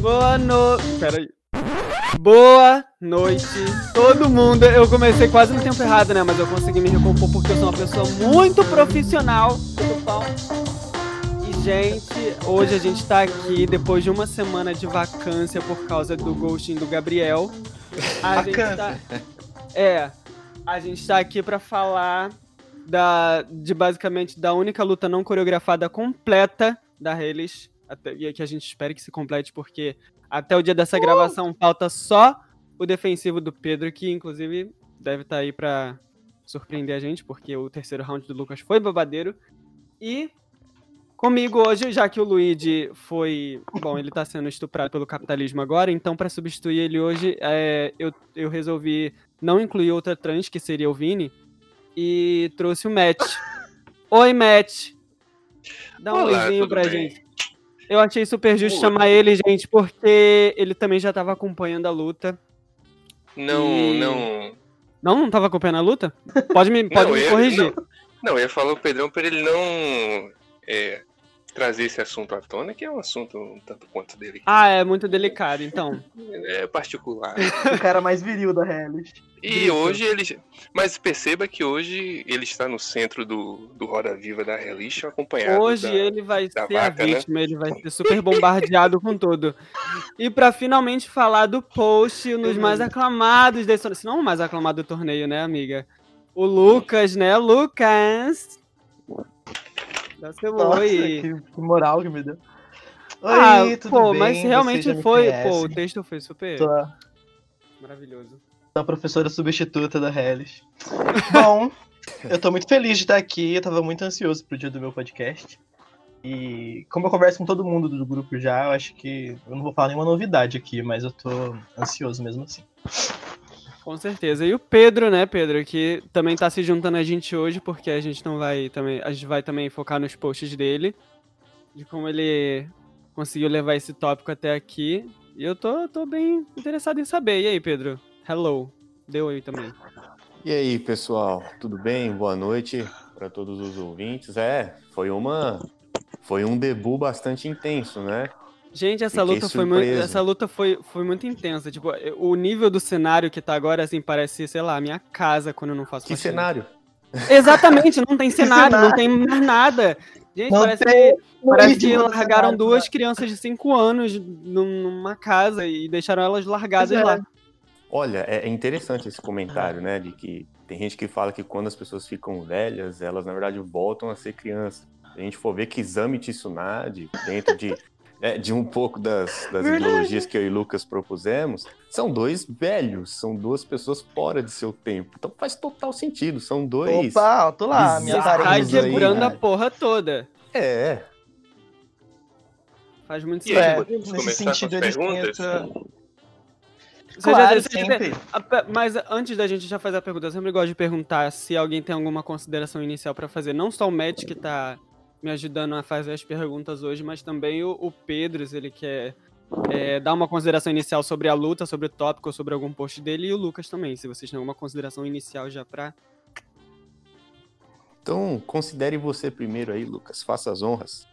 Boa noite. Peraí. Boa noite, todo mundo. Eu comecei quase no tempo errado, né? Mas eu consegui me recompor porque eu sou uma pessoa muito profissional. Tudo bom? E, gente, hoje a gente tá aqui depois de uma semana de vacância por causa do ghosting do Gabriel. A gente tá... É, a gente tá aqui pra falar da, de basicamente da única luta não coreografada completa da Hellis. Até, e que a gente espera que se complete, porque até o dia dessa gravação falta só o defensivo do Pedro, que inclusive deve estar tá aí pra surpreender a gente, porque o terceiro round do Lucas foi babadeiro. E comigo hoje, já que o Luigi foi. Bom, ele tá sendo estuprado pelo capitalismo agora, então para substituir ele hoje, é, eu, eu resolvi não incluir outra trans, que seria o Vini, e trouxe o Matt. Oi, Matt! Dá um Olá, oizinho pra bem? gente. Eu achei super justo chamar ele, gente, porque ele também já tava acompanhando a luta. Não, e... não. Não, não tava acompanhando a luta? Pode me, pode não, me corrigir. Não, não, eu ia falar o Pedrão pra ele não é, trazer esse assunto à tona, que é um assunto um tanto quanto delicado. Ah, é muito delicado, então. É particular. o cara mais viril da reality. E Isso. hoje ele. Mas perceba que hoje ele está no centro do, do Roda Viva da Realist, acompanhado. Hoje da, ele vai ser vaca, a né? vítima, né? ele vai ser super bombardeado com tudo. E para finalmente falar do post nos mais aclamados desse. Se não o mais aclamado do torneio, né, amiga? O Lucas, né? Lucas! Dá seu Nossa, oi. Que, que moral que me deu. Oi, ah, tudo pô, bem? mas realmente foi, pô, o texto foi super Tô... maravilhoso. Sou a professora substituta da Hellis. Bom, eu tô muito feliz de estar aqui, eu tava muito ansioso pro dia do meu podcast. E como eu converso com todo mundo do grupo já, eu acho que eu não vou falar nenhuma novidade aqui, mas eu tô ansioso mesmo assim. Com certeza. E o Pedro, né, Pedro, que também tá se juntando a gente hoje, porque a gente não vai também. A gente vai também focar nos posts dele. De como ele conseguiu levar esse tópico até aqui. E eu tô, tô bem interessado em saber. E aí, Pedro? Hello. Deu aí também. E aí, pessoal? Tudo bem? Boa noite para todos os ouvintes. É, foi uma. Foi um debut bastante intenso, né? Gente, essa Fiquei luta, foi muito, essa luta foi, foi muito intensa. Tipo, o nível do cenário que tá agora, assim, parece, sei lá, a minha casa quando eu não faço Que cenário? Exatamente, não tem cenário, cenário, não tem mais nada. Gente, não parece, tem, que, parece que largaram cenário, duas crianças de 5 anos numa casa e deixaram elas largadas é. lá. Olha, é interessante esse comentário, né? De que tem gente que fala que quando as pessoas ficam velhas, elas na verdade voltam a ser crianças. Se a gente for ver que exame Tsunade, dentro de é, de um pouco das, das ideologias que eu e Lucas propusemos, são dois velhos, são duas pessoas fora de seu tempo. Então faz total sentido, são dois. Opa, tô lá, minha Tá quebrando a porra toda. É. Faz muito sentido. É, nesse sentido, eles tentam... Claro, já, sempre. mas antes da gente já fazer a pergunta, eu sempre gosto de perguntar se alguém tem alguma consideração inicial para fazer. Não só o Matt que tá me ajudando a fazer as perguntas hoje, mas também o, o Pedro, ele quer é, dar uma consideração inicial sobre a luta, sobre o tópico, sobre algum post dele, e o Lucas também, se vocês têm alguma consideração inicial já pra. Então, considere você primeiro aí, Lucas, faça as honras.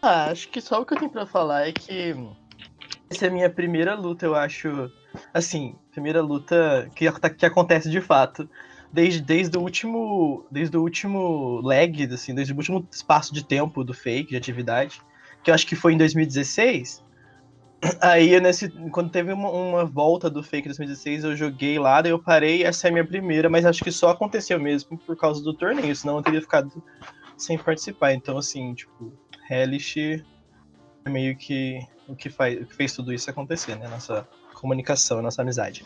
Ah, acho que só o que eu tenho pra falar é que essa é a minha primeira luta, eu acho. Assim, primeira luta que, que acontece de fato desde, desde o último desde o último lag, assim, desde o último espaço de tempo do fake, de atividade, que eu acho que foi em 2016. Aí, nesse, quando teve uma, uma volta do fake em 2016, eu joguei lá, daí eu parei, essa é a minha primeira, mas acho que só aconteceu mesmo por causa do torneio, senão eu teria ficado sem participar. Então, assim, tipo, Hellish é meio que o que, faz, o que fez tudo isso acontecer, né? Nossa comunicação, nossa amizade.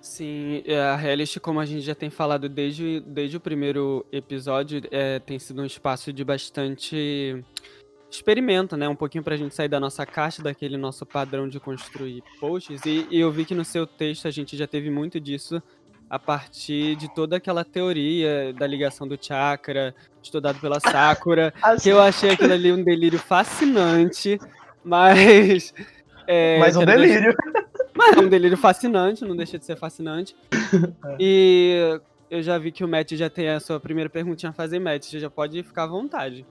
Sim, é, a Hellish, como a gente já tem falado desde, desde o primeiro episódio, é, tem sido um espaço de bastante experimento, né? Um pouquinho pra gente sair da nossa caixa, daquele nosso padrão de construir posts. E, e, eu vi que no seu texto a gente já teve muito disso a partir de toda aquela teoria da ligação do chakra, estudado pela Sakura, que eu achei aquilo ali um delírio fascinante, mas... É, mais um delírio. Mas é um delírio fascinante, não deixa de ser fascinante. É. E eu já vi que o Matt já tem a sua primeira perguntinha a fazer, Matt. Você já pode ficar à vontade.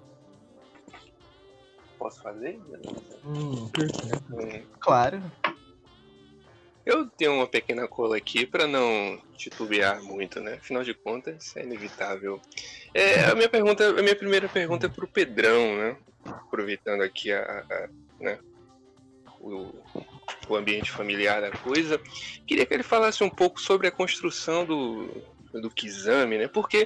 posso fazer? Hum, Hum, claro. Eu tenho uma pequena cola aqui para não titubear muito, né? Afinal de contas, é inevitável. É, a minha pergunta, a minha primeira pergunta é pro Pedrão, né? Aproveitando aqui a, a- né? o, o ambiente familiar da coisa, queria que ele falasse um pouco sobre a construção do, do Kizami, né? Porque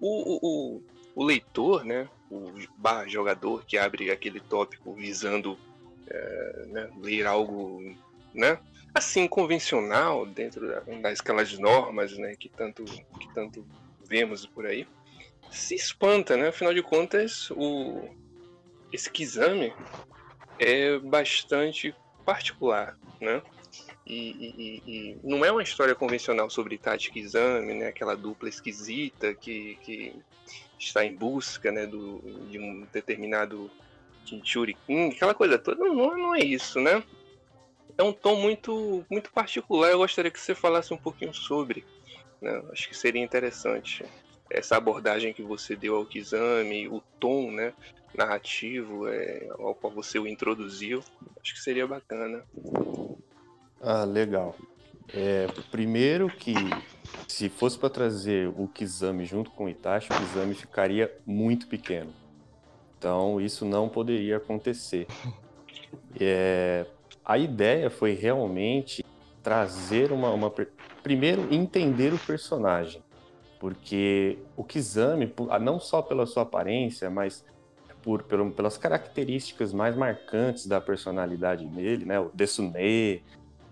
o, o, o, leitor, né? O barra jogador que abre aquele tópico visando é, né, ler algo, né? assim convencional dentro da- daquelas normas né, que, tanto, que tanto vemos por aí, se espanta, né? Afinal de contas, o, esse Kizami é bastante particular, né? E, e- e- e não é uma história convencional sobre Tati Kizami, né? Aquela dupla esquisita que, que está em busca né, do, de um determinado Jinchurikin, aquela coisa toda. Não, não é isso, né? é um tom muito, muito particular. Eu gostaria que você falasse um pouquinho sobre. né? Acho que seria interessante essa abordagem que você deu ao Kizami, o tom né, narrativo é, ao qual você o introduziu. Acho que seria bacana. Ah, legal. É, primeiro que se fosse para trazer o Kizami junto com o Itachi, o Kizami ficaria muito pequeno. Então isso não poderia acontecer. É, a ideia foi realmente trazer uma, uma primeiro entender o personagem, porque o Kizami, ah, não só pela sua aparência, mas por, pelas características mais marcantes da personalidade dele, né? O Desune,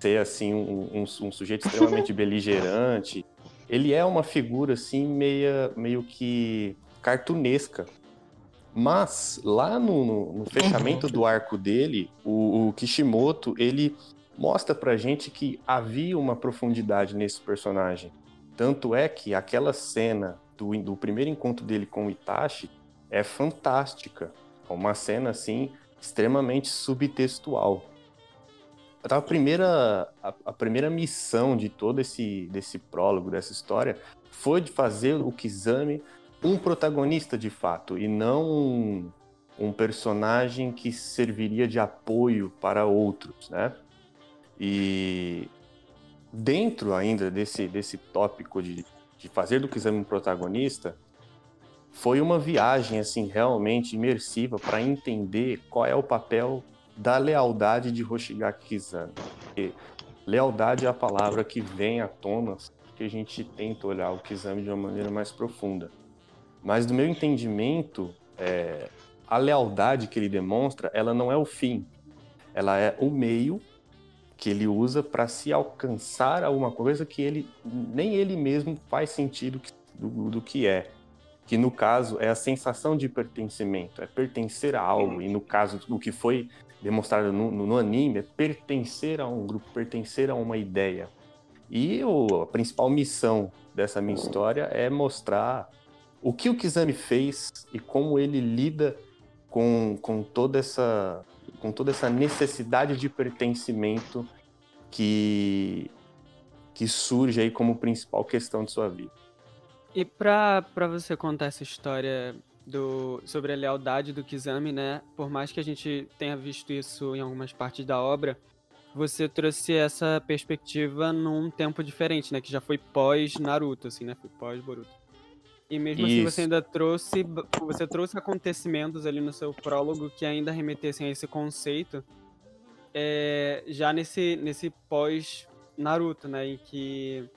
ser assim um, um- um sujeito extremamente beligerante. Ele é uma figura assim meia, meio que cartunesca. Mas lá no, no- no fechamento do arco dele, o, o Kishimoto ele mostra pra gente que havia uma profundidade nesse personagem. Tanto é que aquela cena do, do primeiro encontro dele com o Itachi é fantástica. É uma cena assim extremamente subtextual. A primeira, a, a primeira missão de todo esse desse prólogo, dessa história, foi de fazer o Kizami um protagonista de fato, e não um, um personagem que serviria de apoio para outros, né? E dentro ainda desse, desse tópico de, de fazer do Kizami um protagonista, foi uma viagem assim realmente imersiva para entender qual é o papel da lealdade de Hoshigaki Kizami. Porque lealdade é a palavra que vem à tona que a gente tenta olhar o Kizami de uma maneira mais profunda. Mas do meu entendimento, é, a lealdade que ele demonstra, ela não é o fim, ela é o meio que ele usa para se alcançar alguma coisa que ele nem ele mesmo faz sentido do, do que é. Que no caso é a sensação de pertencimento, é pertencer a algo. E no caso, o que foi demonstrado no- no anime é pertencer a um grupo, pertencer a uma ideia. E o- a principal missão dessa minha história é mostrar o que o Kizami fez e como ele lida com, com toda essa com toda essa necessidade de pertencimento que que surge aí como principal questão de sua vida. E pra você contar essa história do, sobre a lealdade do Kizami, né? Por mais que a gente tenha visto isso em algumas partes da obra, você trouxe essa perspectiva num tempo diferente, né? Que já foi pós-Naruto, assim, né? Foi pós-Boruto. E mesmo assim Isso. você ainda trouxe. Você trouxe acontecimentos ali no seu prólogo que ainda remetessem a esse conceito. é, já nesse, nesse pós-Naruto, né? Em que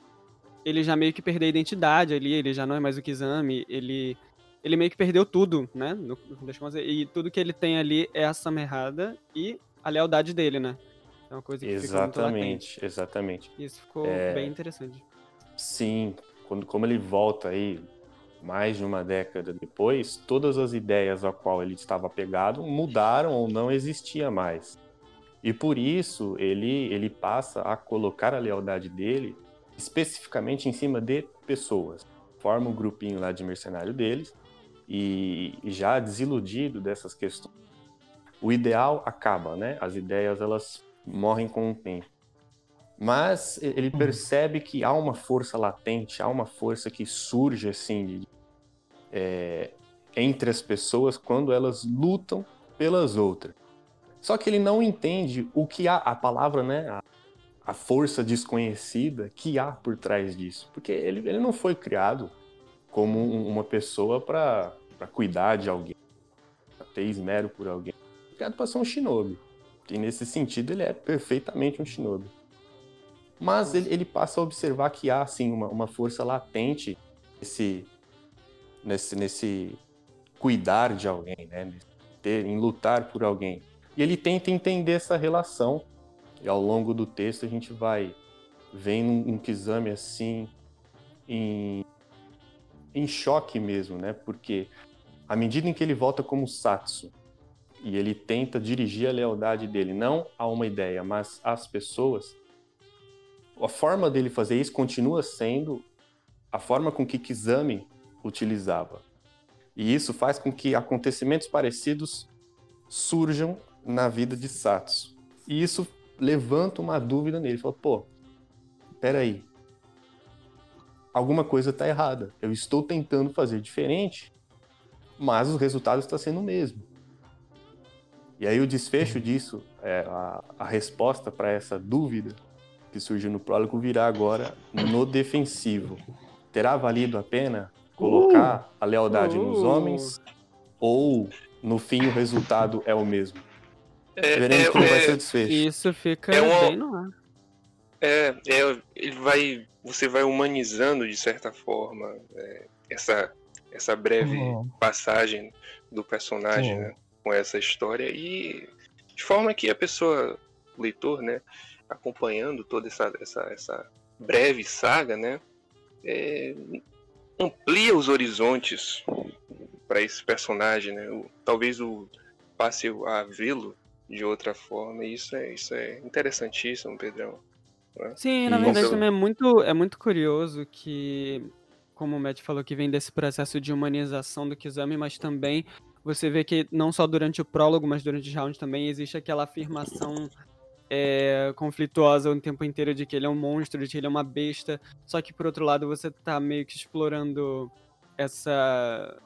ele já meio que perdeu a identidade ali, ele já não é mais o Kizami, ele, ele meio que perdeu tudo, né? No, contas, e tudo que ele tem ali é a Samerrada e a lealdade dele, né? É uma coisa que. Exatamente, exatamente. Isso ficou É. bem interessante. Sim, quando, como ele volta aí mais de uma década depois, todas as ideias a qual ele estava apegado mudaram ou não existia mais. E por isso ele, ele passa a colocar a lealdade dele especificamente em cima de pessoas. Forma um grupinho lá de mercenário deles e, e já desiludido dessas questões. O ideal acaba, né? As ideias elas morrem com o tempo. Mas ele percebe que há uma força latente, há uma força que surge assim é, entre as pessoas quando elas lutam pelas outras. Só que ele não entende o que há, a palavra, né? A, a força desconhecida que há por trás disso. Porque ele, ele não foi criado como uma pessoa para cuidar de alguém, pra ter esmero por alguém. Foi criado para ser um shinobi. E nesse sentido ele é perfeitamente um shinobi. Mas ele, ele passa a observar que há, assim, uma, uma força latente nesse, nesse, nesse cuidar de alguém, né? Ter, em lutar por alguém. E ele tenta entender essa relação. E ao longo do texto a gente vai vendo um Kizami assim, em, em choque mesmo, né? Porque à medida em que ele volta como Satsu e ele tenta dirigir a lealdade dele não a uma ideia, mas às pessoas, a forma dele fazer isso continua sendo a forma com que Kizami utilizava. E isso faz com que acontecimentos parecidos surjam na vida de Satsu. E isso levanta uma dúvida nele. Ele fala, pô, peraí. Alguma coisa está errada. Eu estou tentando fazer diferente, mas o resultado está sendo o mesmo. E aí o desfecho disso, é, a, a resposta para essa dúvida que surgiu no prólogo virá agora no defensivo. Terá valido a pena colocar uh, a lealdade uh, nos homens ou no fim o resultado é o mesmo? É, Veremos é, como vai é, ser o desfecho. Isso fica É uma- bem no ar. É, é, ele vai, você vai humanizando de certa forma é, essa essa breve Uhum. passagem do personagem, né, com essa história e de forma que a pessoa, o leitor, né, acompanhando toda essa essa, essa breve saga, né, é, amplia os horizontes para esse personagem, né, o- talvez o passe a vê-lo de outra forma. E isso é isso é interessantíssimo, Pedrão. Sim, na verdade também é muito, é muito curioso que, como o Matt falou, que vem desse processo de humanização do Kizami, mas também você vê que não só durante o prólogo, mas durante os rounds também existe aquela afirmação é, conflituosa o tempo inteiro de que ele é um monstro, de que ele é uma besta. Só que por outro lado você tá meio que explorando essa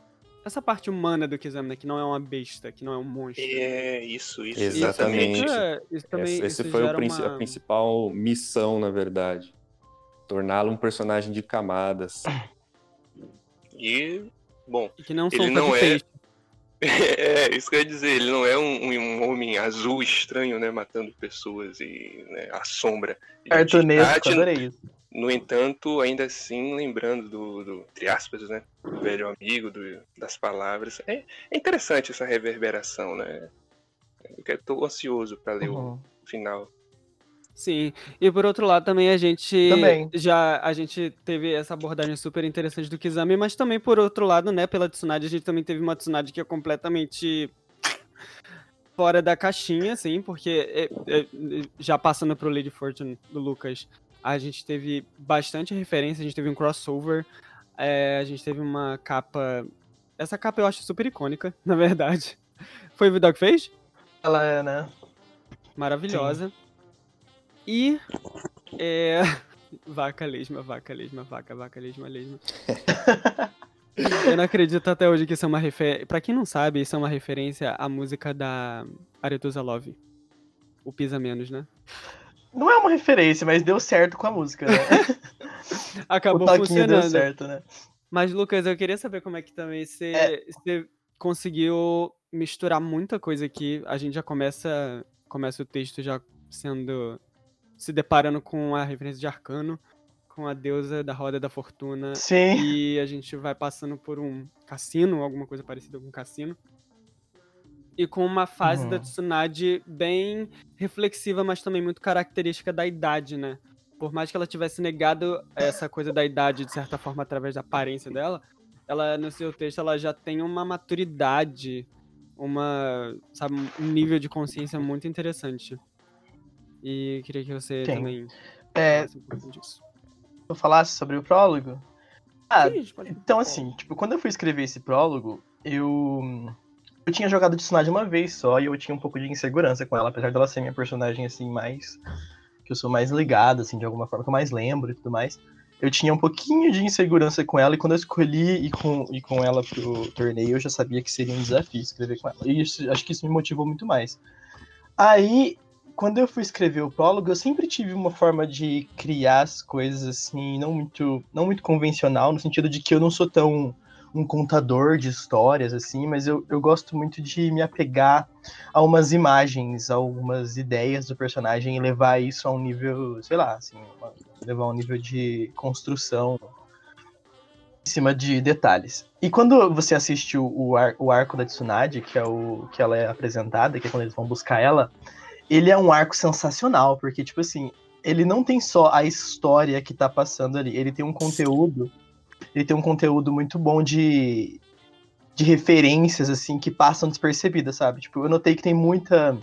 essa parte humana do Kizami, né? Que não é uma besta, que não é um monstro. É isso, isso. Isso Exatamente. também fica- isso também- Esse, esse isso foi princi- uma- a principal missão, na verdade. Torná-lo um personagem de camadas. E bom, E que não Ele não é- peixe. é isso que eu ia dizer. Ele não é um, um homem azul estranho, né, matando pessoas e né, a sombra. Cartunesco, Tati, adorei isso. No entanto, ainda assim, lembrando do, do entre aspas, né, do velho amigo, do- das palavras. É, é interessante essa reverberação, né? Eu estou ansioso para ler Uhum. o final. Sim, e por outro lado também a gente Também. já a gente teve essa abordagem super interessante do Kizami, mas também por outro lado, né, pela Tsunade, a gente também teve uma Tsunade que é completamente fora da caixinha, assim, porque é, é, já passando pro Lady Fortune do Lucas, a gente teve bastante referência, a gente teve um crossover, é, a gente teve uma capa, essa capa eu acho super icônica, na verdade. Foi o Vidal que fez? Ela é, né? maravilhosa. E é. Vaca lesma, vaca lesma, vaca, vaca lesma, lesma. Eu não acredito até hoje que isso é uma referência. Pra quem não sabe, isso é uma referência à música da Aretusa Love. O Pisa Menos, né? Não é uma referência, mas deu certo com a música, né? Acabou o toquinho deu funcionando. certo, né? Mas, Lucas, eu queria saber como é que também você, É. você conseguiu misturar muita coisa aqui. A gente já começa, começa o texto já sendo. Se deparando com a referência de Arcano, com a deusa da roda da fortuna. Sim. E a gente vai passando por um cassino, alguma coisa parecida com um cassino. E com uma fase da Uhum. Tsunade bem reflexiva, mas também muito característica da idade, né? Por mais que ela tivesse negado essa coisa da idade, de certa forma, através da aparência dela, ela, no seu texto, ela já tem uma maturidade, uma, sabe, um nível de consciência muito interessante. E queria que você Sim. também É, falasse um disso. eu falasse sobre o prólogo. Ah, Sim, pode- Então, assim, tipo, quando eu fui escrever esse prólogo, eu. Eu tinha jogado de Tsunade uma vez só e eu tinha um pouco de insegurança com ela, apesar dela ser minha personagem, assim, mais. que eu sou mais ligado, assim, de alguma forma, que eu mais lembro e tudo mais. eu tinha um pouquinho de insegurança com ela, e quando eu escolhi ir com, ir com ela pro torneio, eu já sabia que seria um desafio escrever com ela. E isso, acho que isso me motivou muito mais. Aí, quando eu fui escrever o prólogo, eu sempre tive uma forma de criar as coisas assim, não muito, não muito convencional, no sentido de que eu não sou tão um contador de histórias, assim, mas eu, eu gosto muito de me apegar a umas imagens, a algumas ideias do personagem e levar isso a um nível, sei lá, assim, levar a um nível de construção em cima de detalhes. E quando você assiste o, o, ar, o arco da Tsunade, que é o que ela é apresentada, que é quando eles vão buscar ela, ele é um arco sensacional, porque, tipo assim, ele não tem só a história que tá passando ali, ele tem um conteúdo ele tem um conteúdo muito bom de, de referências, assim, que passam despercebidas, sabe? Tipo, eu notei que tem muita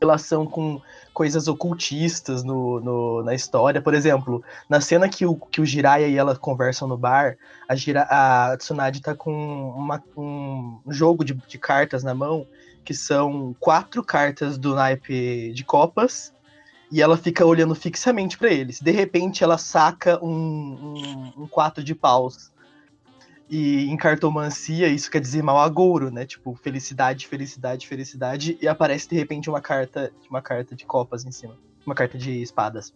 relação com coisas ocultistas no, no, na história. Por exemplo, na cena que o, que o Jiraiya e ela conversam no bar, a, Jira, a Tsunade tá com uma, um jogo de, de cartas na mão, que são quatro cartas do naipe de copas, e ela fica olhando fixamente para eles. De repente, ela saca um, um, um quatro de paus. E em cartomancia, isso quer dizer mal agouro, né? Tipo, felicidade, felicidade, felicidade. E aparece de repente uma carta, uma carta de copas em cima. Uma carta de espadas.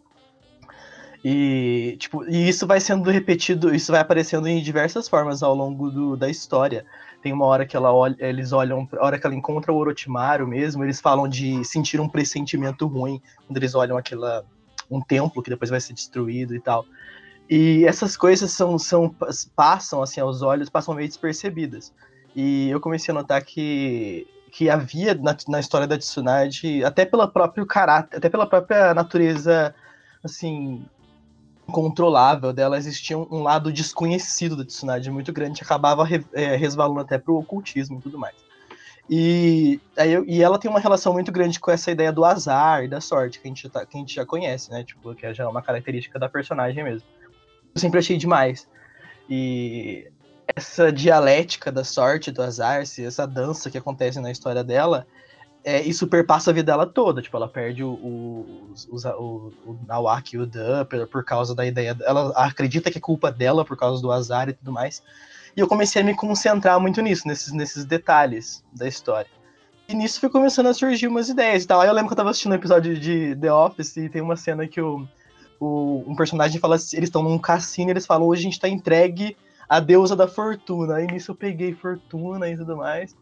E, tipo, e isso vai sendo repetido, isso vai aparecendo em diversas formas ao longo do, da história. Tem uma hora que ela olha, eles olham, a hora que ela encontra o Orochimaru mesmo, eles falam de sentir um pressentimento ruim quando eles olham aquela um templo que depois vai ser destruído e tal. E essas coisas são, são passam assim aos olhos, passam meio despercebidas. E eu comecei a notar que que havia na, na história da Tsunade, até pelo próprio caráter, até pela própria natureza assim incontrolável dela, existia um, lado desconhecido da Tsunade muito grande, que acabava é, resvalando até pro ocultismo e tudo mais. E, aí, e ela tem uma relação muito grande com essa ideia do azar e da sorte, que a gente, tá, que a gente já conhece, né? Tipo, que é já uma característica da personagem mesmo. Eu sempre achei demais. E essa dialética da sorte, do azar, essa dança que acontece na história dela, é, isso perpassa a vida dela toda. Tipo, ela perde o, o, o, o, o e o Dan por, por causa da ideia. Ela acredita que é culpa dela por causa do azar e tudo mais. E eu comecei a me concentrar muito nisso, nesses, nesses detalhes da história. E nisso foi começando a surgir umas ideias e tal. Aí eu lembro que eu tava assistindo um episódio de The Office e tem uma cena que o, o, um personagem fala assim, eles estão num cassino e eles falam, hoje a gente tá entregue à deusa da fortuna. Aí nisso eu peguei fortuna e tudo mais.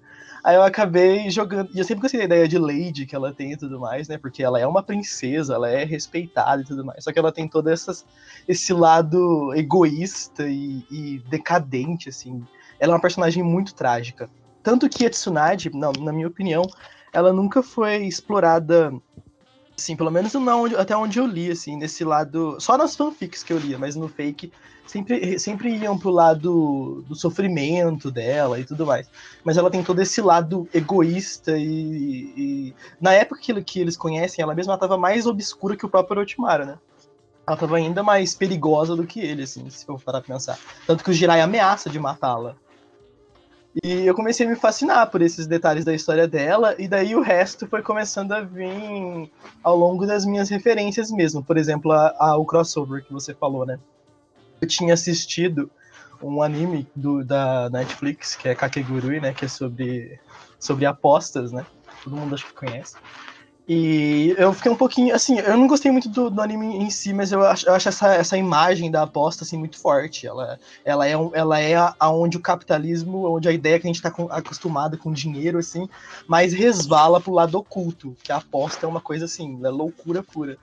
Aí eu acabei jogando. E eu sempre gostei da ideia de Lady que ela tem e tudo mais, né? Porque ela é uma princesa, ela é respeitada e tudo mais. Só que ela tem todo essas, esse lado egoísta e, e decadente, assim. Ela é uma personagem muito trágica. Tanto que a Tsunade, na minha opinião, ela nunca foi explorada Sim, pelo menos não onde, até onde eu li, assim, nesse lado. Só nas fanfics que eu lia, mas no fake sempre, sempre iam pro lado do sofrimento dela e tudo mais. Mas ela tem todo esse lado egoísta e. e na época que, que, eles conhecem, ela mesma estava mais obscura que o próprio Orochimaru, né? Ela estava ainda mais perigosa do que ele, assim, se eu parar pra pensar. Tanto que o Jirai ameaça de matá-la. E eu comecei a me fascinar por esses detalhes da história dela, e daí o resto foi começando a vir ao longo das minhas referências mesmo. Por exemplo, a, a, o crossover que você falou, né? Eu tinha assistido um anime do, da Netflix, que é Kakegurui, né? Que é sobre, sobre apostas, né? Todo mundo acho que conhece. E eu fiquei um pouquinho, assim, eu não gostei muito do, do anime em si, mas eu acho, eu acho essa, essa imagem da aposta, assim, muito forte. Ela, ela é, ela é aonde o capitalismo, onde a ideia que a gente está acostumado com dinheiro, assim, mas resvala pro lado oculto, que a aposta é uma coisa, assim, é loucura pura.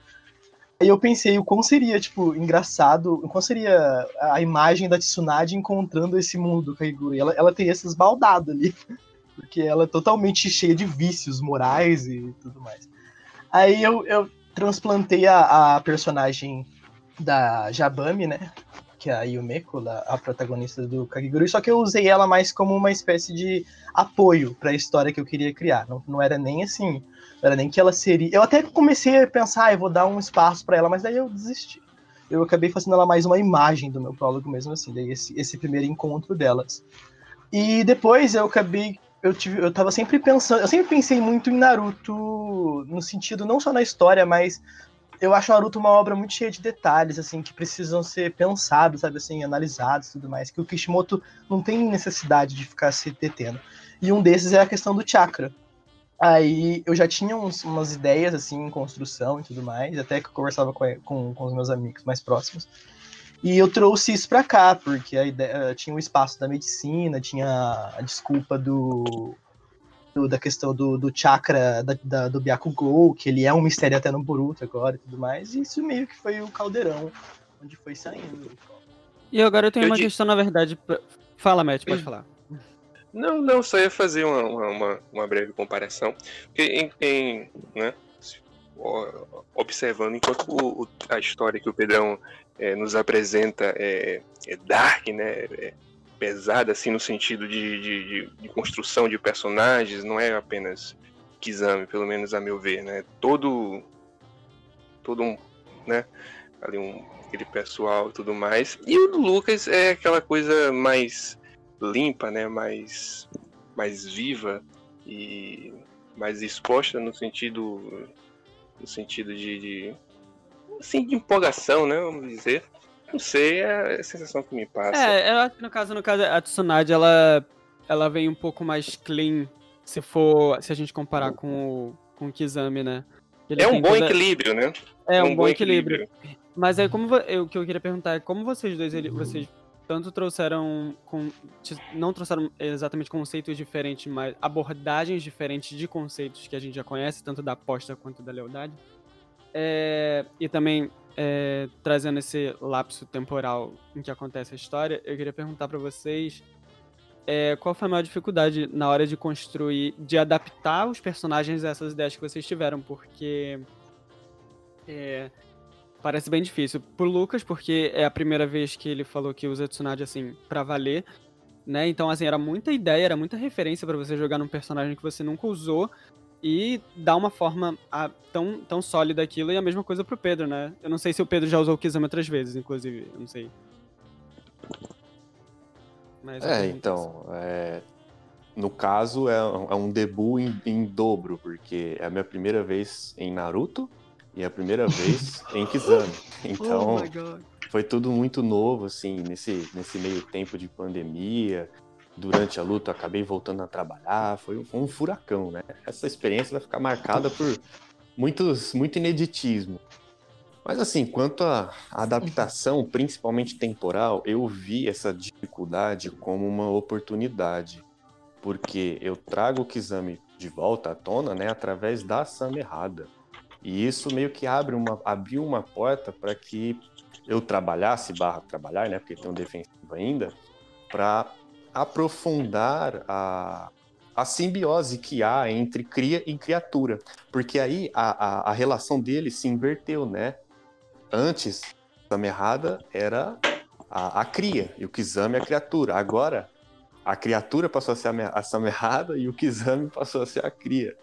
Aí eu pensei, o quão seria, tipo, engraçado, o quão seria a imagem da Tsunade encontrando esse mundo do Kaigura. Ela, ela tem esses baldados ali, porque ela é totalmente cheia de vícios morais e tudo mais. Aí eu, eu transplantei a, a personagem da Jabami, né? Que é a Yumeko, a protagonista do Kagiguru, só que eu usei ela mais como uma espécie de apoio para a história que eu queria criar. Não, não era nem assim, não era nem que ela seria. Eu até comecei a pensar, ah, eu vou dar um espaço para ela, mas daí eu desisti. Eu acabei fazendo ela mais uma imagem do meu prólogo mesmo assim, daí esse, esse primeiro encontro delas. E depois eu acabei eu tive, eu tava sempre pensando, eu sempre pensei muito em Naruto no sentido não só na história, mas eu acho Naruto uma obra muito cheia de detalhes, assim, que precisam ser pensados, sabe, assim, analisados e tudo mais, que o Kishimoto não tem necessidade de ficar se detendo. E um desses é a questão do chakra. Aí eu já tinha uns, umas ideias, assim, em construção e tudo mais, até que eu conversava com, com, com os meus amigos mais próximos. E eu trouxe isso para cá, porque a ideia, tinha o espaço da medicina, tinha a desculpa do, do da questão do, do chakra da, da, do Byakugou, que ele é um mistério até no Boruto agora e tudo mais, e isso meio que foi o caldeirão onde foi saindo. E agora eu tenho Eu uma questão, na verdade. pra- Fala, Matt, pode falar. Não, não, só ia fazer uma, uma, uma- breve comparação. Porque em, em, né, observando, enquanto o- a história que o Pedrão é, nos apresenta é, é dark, né, é pesada, assim, no sentido de, de, de- construção de personagens, não é apenas Kizami, pelo menos a meu ver, né? Todo, todo um, né, ali um, aquele pessoal e tudo mais. E o do Lucas é aquela coisa mais limpa, né, mais mais viva e mais exposta no sentido no sentido de, de assim de empolgação, né, vamos dizer. Não sei, é a sensação que me passa. É, eu acho que no caso, no caso, a Tsunade, ela, ela vem um pouco mais clean, se for, se a gente comparar com o, com o Kizami, né? Ele É um bom toda- equilíbrio, né? É um, bom equilíbrio. Mas aí, como vo- eu, o que eu queria perguntar é como vocês dois, ele- vocês tanto trouxeram, com, não trouxeram exatamente conceitos diferentes, mas abordagens diferentes de conceitos que a gente já conhece, tanto da aposta quanto da lealdade. É, e também é, trazendo esse lapso temporal em que acontece a história, eu queria perguntar pra vocês é, qual foi a maior dificuldade na hora de construir, de adaptar os personagens a essas ideias que vocês tiveram, porque é, parece bem difícil. Pro Lucas, porque é a primeira vez que ele falou que usa Tsunade assim pra valer, né? Então assim, era muita ideia, era muita referência pra você jogar num personagem que você nunca usou e dar uma forma a- tão, tão sólida aquilo e a mesma coisa pro Pedro, né? Eu não sei se o Pedro já usou o Kizami outras vezes, inclusive, eu não sei. Mas É, então, é, no caso é, um- é um debut em, em dobro, porque é a minha primeira vez em Naruto e é a primeira vez em Kizami. Então, Oh foi tudo muito novo, assim, nesse, nesse meio tempo de pandemia. Durante a luta, acabei voltando a trabalhar. Foi, um- foi um furacão, né? Essa experiência vai ficar marcada por muitos, muito ineditismo. Mas, assim, quanto à adaptação, principalmente temporal, eu vi essa dificuldade como uma oportunidade. Porque eu trago o Kizami de volta à tona, né, através da ação errada. E isso meio que abre uma, abriu uma porta para que eu trabalhasse, barra trabalhar, né? Porque tem um defensivo ainda, para aprofundar a, a simbiose que há entre cria e criatura. Porque aí a, a, a relação dele se inverteu, né? Antes, a errada era a, a cria e o Kizami a criatura. Agora, a criatura passou a ser a, a Samerrada e o Kizami passou a ser a cria.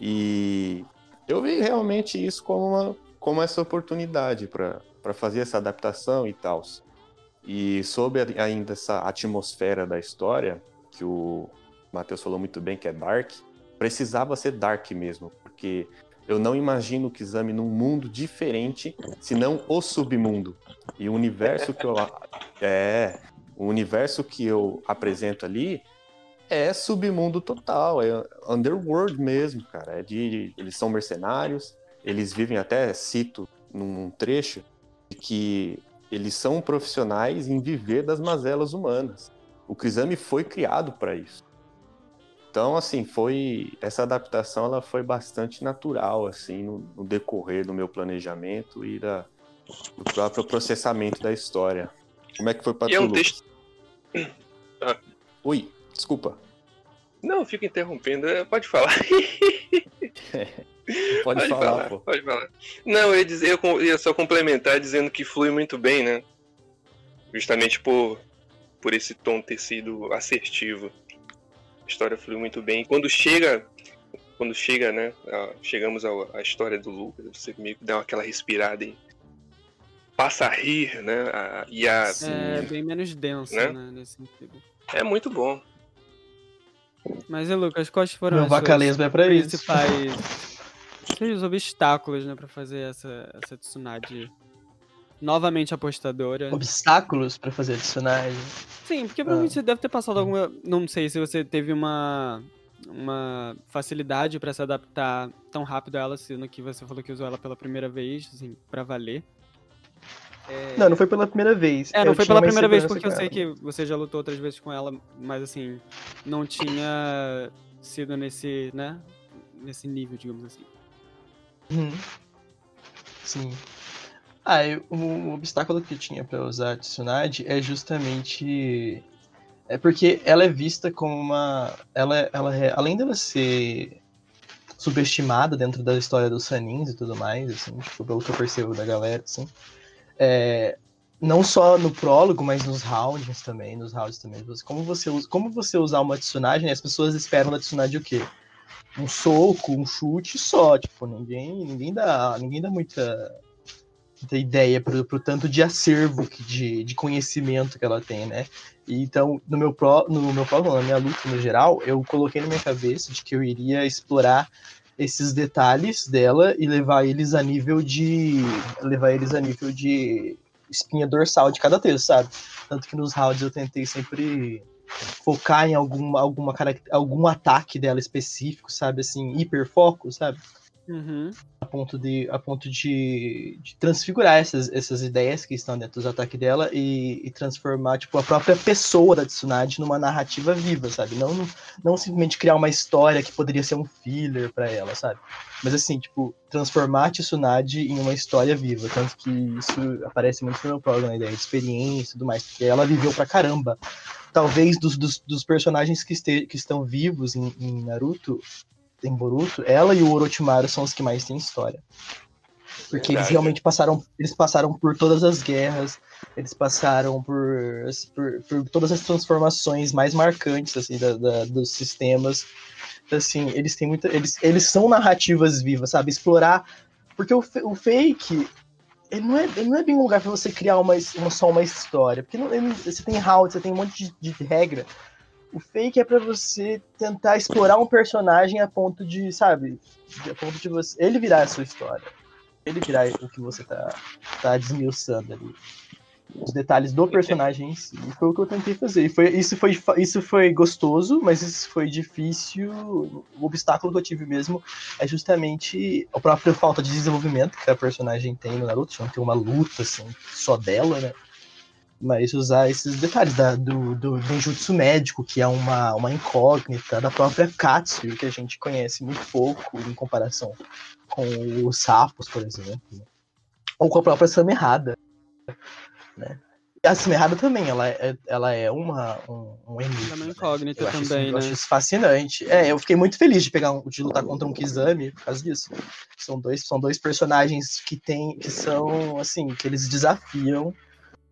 E eu vi realmente isso como, uma, como essa oportunidade para fazer essa adaptação e tal. E sobre ainda essa atmosfera da história, que o Matheus falou muito bem, que é dark, precisava ser dark mesmo, porque eu não imagino o Kizami num mundo diferente, senão o submundo. E o universo que eu. É. O universo que eu apresento ali é submundo total, é underworld mesmo, cara. É de, eles são mercenários, eles vivem até, cito num trecho, que eles são profissionais em viver das mazelas humanas. O Kizami foi criado para isso. Então, assim, foi essa adaptação ela foi bastante natural, assim, no, no decorrer do meu planejamento e da, do próprio processamento da história. Como é que foi para é tu, um Lucas? texto. Ui, desculpa. Não, fica interrompendo. é, Pode falar. Pode, falar, pô. Pode falar. Não, eu ia, dizer, eu ia só complementar dizendo que flui muito bem, né? Justamente por, por esse tom ter sido assertivo. A história flui muito bem. Quando chega, quando chega, né? a- chegamos à história do Lucas, você meio que dá aquela respirada e passa a rir, né? a- e a, É bem menos denso, Né? né, nesse sentido. é muito bom. Mas e Lucas, quais foram Meu as suas vaca lesma é pra isso. principais seja os obstáculos, né, pra fazer essa, essa Tsunade novamente apostadora. Obstáculos pra fazer a Tsunade. Sim, porque provavelmente você deve ter passado alguma. Não sei se você teve uma. Uma facilidade pra se adaptar tão rápido a ela, sendo que você falou que usou ela pela primeira vez, assim, pra valer. É, Não, não foi pela primeira vez. É, não Eu foi pela primeira vez, porque eu sei que você já lutou outras vezes com ela, mas assim, não tinha sido nesse, né, nesse nível, digamos assim. Uhum. Sim. Ah, eu- o, o obstáculo que eu tinha pra usar a Tsunade é justamente. É porque ela é vista como uma. Ela, ela é, além dela ser subestimada dentro da história dos Sanins e tudo mais, assim, tipo, pelo que eu percebo da galera, assim. É, não só no prólogo, mas nos rounds também, nos rounds também. Como você, como você usar uma Tsunade, né, as pessoas esperam da Tsunade o quê? Um soco, um chute só, tipo, ninguém, ninguém dá, ninguém dá muita, muita ideia pro, pro tanto de acervo que, de, de conhecimento que ela tem, né? E então, no meu pró, no meu pró, não, na minha luta no geral, eu coloquei na minha cabeça de que eu iria explorar esses detalhes dela e levar eles a nível de levar eles a nível de espinha dorsal de cada texto, sabe? Tanto que nos rounds eu tentei sempre focar em alguma, alguma algum ataque dela específico, sabe? Assim, hiperfoco, sabe? Uhum. A ponto de, a ponto de, de transfigurar essas, essas ideias que estão dentro dos ataques dela e, e transformar, tipo, a própria pessoa da Tsunade numa narrativa viva, sabe? Não, não simplesmente criar uma história que poderia ser um filler pra ela, sabe? Mas assim, tipo, transformar a Tsunade em uma história viva. Tanto que isso aparece muito no meu programa, a ideia de experiência e tudo mais, porque ela viveu pra caramba talvez dos, dos, dos personagens que, este, que estão vivos em, em Naruto, em Boruto, ela e o Orochimaru são os que mais têm história. Porque eles Verdade. realmente passaram, eles passaram por todas as guerras, eles passaram por, por, por todas as transformações mais marcantes assim da, da- dos sistemas. Assim, eles têm muita, eles, eles são narrativas vivas, sabe? Explorar, porque o, o fake ele não, é, não é bem um lugar pra você criar uma, uma, só uma história. Porque não- você tem round, você tem um monte de, de regra. O fake é pra você tentar explorar um personagem a ponto de, sabe? A ponto de você. Ele virar a sua história. Ele virar o que você tá, tá desmiuçando ali. Os detalhes do personagem em si. E foi o que eu tentei fazer. E foi, isso, foi, isso foi gostoso, mas isso foi difícil. O obstáculo que eu tive mesmo é justamente a própria falta de desenvolvimento que a personagem tem no Naruto, não tem uma luta assim, só dela, né? Mas usar esses detalhes da- do, do Genjutsu médico, que é uma, uma incógnita, da própria Katsuyo, que a gente conhece muito pouco em comparação com os sapos, por exemplo. né? Ou com a própria Samerrada. Né? E a Samerrada também, ela é, ela é uma, um, um enigma. É uma né? incógnita Eu acho, isso, também, eu né? acho isso fascinante. É, eu fiquei muito feliz de pegar um- de lutar contra um Kizami por causa disso. São dois, são dois personagens que tem, que são assim, que eles desafiam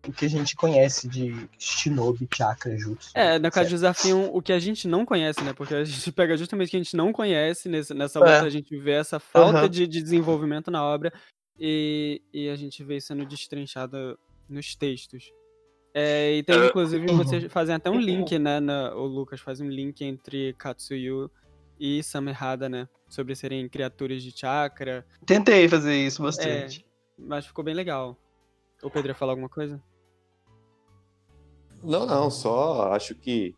o que a gente conhece de Shinobi, Chakra, Jutsu. É, no caso etc. desafiam o que a gente não conhece, né? Porque a gente pega justamente o que a gente não conhece nesse, nessa luta, É. a gente vê essa falta Aham. de, de desenvolvimento na obra e, e a gente vê isso sendo destrinchado nos textos. É, e tem, Ah, inclusive, vocês fazem até um link, né? Na, o Lucas faz um link entre Katsuyu e Samerhada, né? Sobre serem criaturas de chakra. Tentei fazer isso É, bastante. mas ficou bem legal. O Pedro ia falar alguma coisa? Não, não, só acho que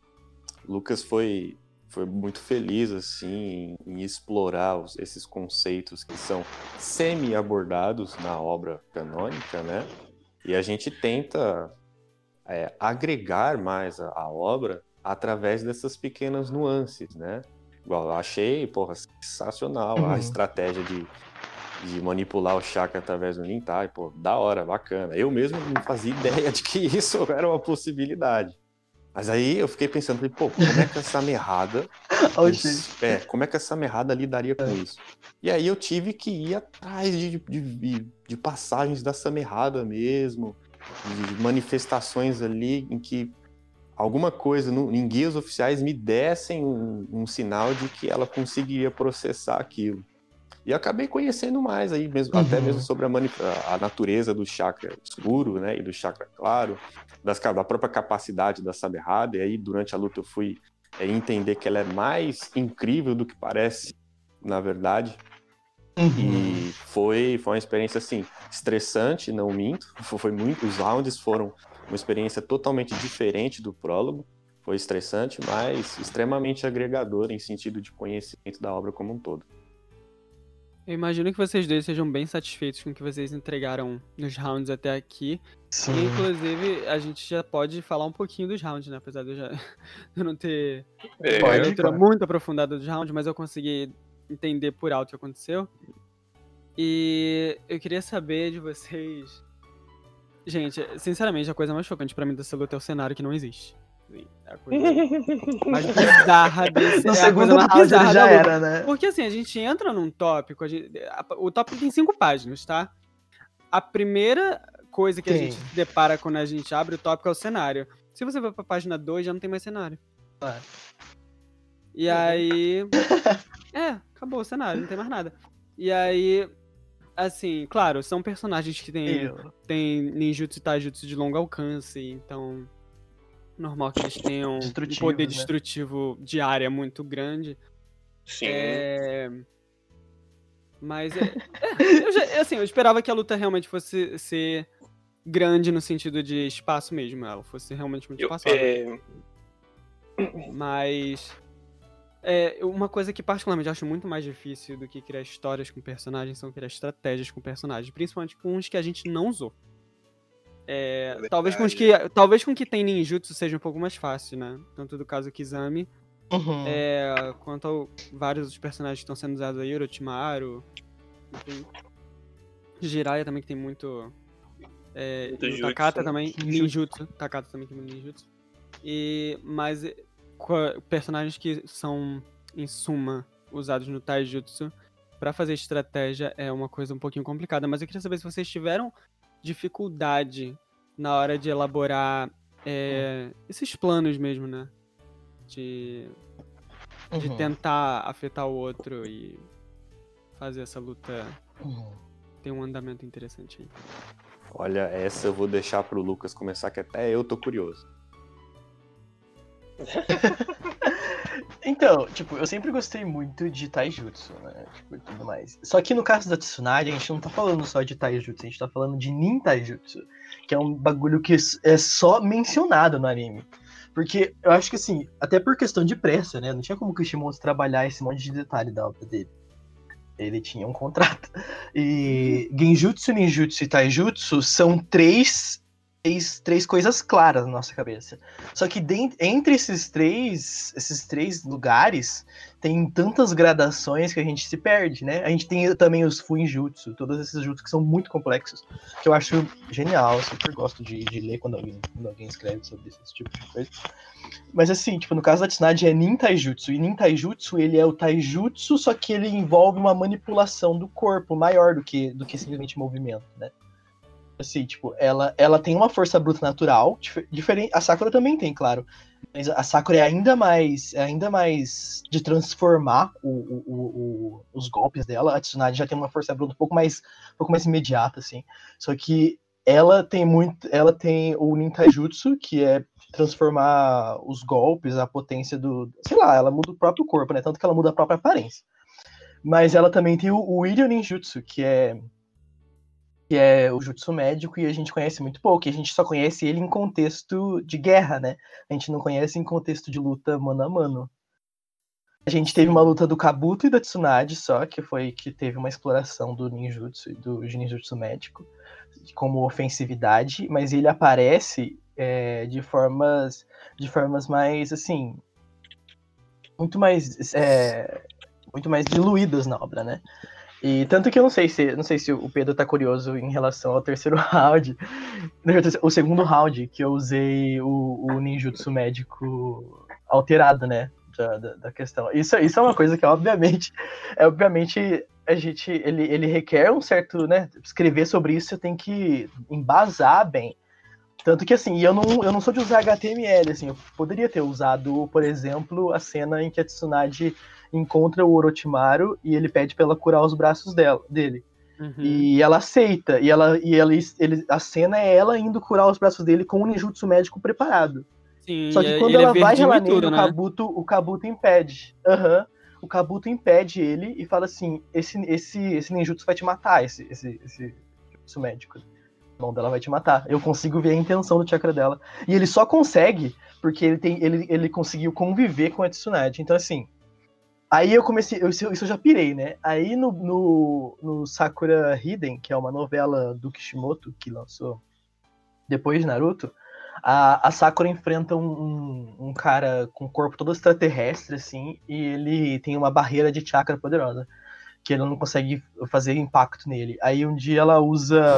Lucas foi, foi muito feliz assim em, em explorar os- esses conceitos que são semi-abordados na obra canônica, né? E a gente tenta é, agregar mais a, a obra através dessas pequenas nuances, né? Igual, eu achei, porra, sensacional a Uhum. estratégia de, de manipular o chakra através do Nintai, pô, da hora, bacana. Eu mesmo não fazia ideia de que isso era uma possibilidade. Mas aí eu fiquei pensando, pô, como é que essa merrada Olha o os- jeito. é, como é que essa merrada lidaria com isso? E aí eu tive que ir atrás de, de, de- de passagens dessa merrada mesmo, de manifestações ali em que alguma coisa no, em guias oficiais me dessem um, um sinal de que ela conseguiria processar aquilo. E acabei conhecendo mais aí mesmo, até Uhum. mesmo sobre a- a natureza do chakra escuro, né, e do chakra claro, das, da própria capacidade da saberrada, e aí durante a luta eu fui é entender que ela é mais incrível do que parece, na verdade. Uhum. E foi, foi uma experiência, assim, estressante, não minto. Foi muito, os rounds foram uma experiência totalmente diferente do prólogo. Foi estressante, mas extremamente agregador em sentido de conhecimento da obra como um todo. Eu imagino que vocês dois sejam bem satisfeitos com o que vocês entregaram nos rounds até aqui. Sim. E, inclusive, a gente já pode falar um pouquinho dos rounds, né? Apesar de eu, já, de eu não ter É, uma leitura muito aprofundada dos rounds, mas eu consegui entender por alto o que aconteceu. E eu queria saber de vocês. Gente, sinceramente, a coisa mais chocante pra mim dessa luta é o cenário que não existe. Sim, É a coisa mais bizarra desse. No é a segundo coisa mais round bizarra ele da já luta. era, né? Porque assim, a gente entra num tópico, a gente- a- o tópico tem cinco páginas, tá? A primeira coisa que a Tem. gente se depara quando a gente abre o tópico é o cenário. Se você for pra página 2, já não tem mais cenário. Claro. E aí. É, acabou o cenário, não tem mais nada. E aí. Assim, claro, são personagens que têm, têm ninjutsu e taijutsu de longo alcance, então. Normal que eles tenham um poder né? destrutivo de área muito grande. Sim. É... Mas é, eu já- assim, eu esperava que a luta realmente fosse ser grande no sentido de espaço mesmo, ela fosse realmente muito espaçosa. é, Mas é, uma coisa que particularmente eu acho muito mais difícil do que criar histórias com personagens são criar estratégias com personagens, principalmente com os que a gente não usou. É, talvez com os que talvez com que tem ninjutsu seja um pouco mais fácil, né? Tanto do caso Kizami Uhum. é, quanto ao vários dos personagens que estão sendo usados aí, Orochimaru, enfim. Jiraiya também que tem muito. É, Takata também, ninjutsu. Takata também tem muito ninjutsu. E, mas é, personagens que são, em suma, usados no Taijutsu pra fazer estratégia é uma coisa um pouquinho complicada. Mas eu queria saber se vocês tiveram dificuldade na hora de elaborar é, esses planos mesmo, né? De de Uhum. tentar afetar o outro e fazer essa luta Uhum. ter um andamento interessante aí. Olha, essa eu vou deixar pro Lucas começar, que até eu tô curioso. Então, tipo, eu sempre gostei muito de taijutsu, né? Tipo, tudo mais. Só que no caso da Tsunade, a gente não tá falando só de taijutsu, a gente tá falando de nin taijutsu, que é um bagulho que é só mencionado no anime. Porque eu acho que assim, até por questão de pressa, né? Não tinha como o Kishimoto trabalhar esse monte de detalhe da obra dele. Ele tinha um contrato. E Genjutsu, Ninjutsu e Taijutsu são três, três, três coisas claras na nossa cabeça. Só que entre esses três, esses três lugares, tem tantas gradações que a gente se perde, né? A gente tem também os Fuinjutsu, todos esses jutsus que são muito complexos, que eu acho genial, eu super gosto de, de ler quando alguém, quando alguém escreve sobre esse tipo de coisa. Mas assim, tipo, no caso da Tsunade é Nin Taijutsu, e Nin Taijutsu, ele é o Taijutsu, só que ele envolve uma manipulação do corpo maior do que, do que simplesmente movimento, né? Assim, tipo, ela, ela tem uma força bruta natural, dif- diferente. A Sakura também tem, claro. Mas a Sakura é ainda mais, é ainda mais de transformar o, o- o- os golpes dela. A Tsunade já tem uma força bruta um pouco mais, um pouco mais imediata, assim. Só que ela tem muito, ela tem o Nintajutsu, que é transformar os golpes, a potência do, sei lá, ela muda o próprio corpo, né? Tanto que ela muda a própria aparência. Mas ela também tem o, o Ninjutsu, que é que é o jutsu médico e a gente conhece muito pouco, e a gente só conhece ele em contexto de guerra, né? A gente não conhece em contexto de luta mano a mano. A gente teve uma luta do Kabuto e da Tsunade só, que foi que teve uma exploração do ninjutsu e do ninjutsu médico como ofensividade, mas ele aparece é, de formas de formas mais assim muito mais é, muito mais diluídas na obra, né? E tanto que eu não sei se não sei se o Pedro tá curioso em relação ao terceiro round, o segundo round que eu usei o, o ninjutsu médico alterado, né? Da, da, da questão. Isso, isso é uma coisa que obviamente é obviamente a gente ele, ele requer um certo, né? Escrever sobre isso você tem que embasar bem. Tanto que assim, eu não, eu não sou de usar HTML, assim, eu poderia ter usado, por exemplo, a cena em que a Tsunade encontra o Orochimaru e ele pede pra ela curar os braços dela, dele. Uhum. E ela aceita, e ela e ela, ele, a cena é ela indo curar os braços dele com um ninjutsu médico preparado. Sim, Só que e- quando ela é vai relar nele, tudo, o né? Kabuto, o Kabuto impede. Aham. o Kabuto impede ele e fala assim: esse, esse, esse ninjutsu vai te matar, esse, esse, esse jutsu médico. A mão dela vai te matar. Eu consigo ver a intenção do chakra dela. E ele só consegue porque ele, tem, ele, ele conseguiu conviver com a Tsunade. Então, assim. Aí eu comecei. Eu, isso eu já pirei, né? Aí no, no, no Sakura Hidden, que é uma novela do Kishimoto, que lançou depois de Naruto, a, a Sakura enfrenta um, um, um, cara com corpo todo extraterrestre, assim, e ele tem uma barreira de chakra poderosa, que ele não consegue fazer impacto nele. Aí um dia ela usa.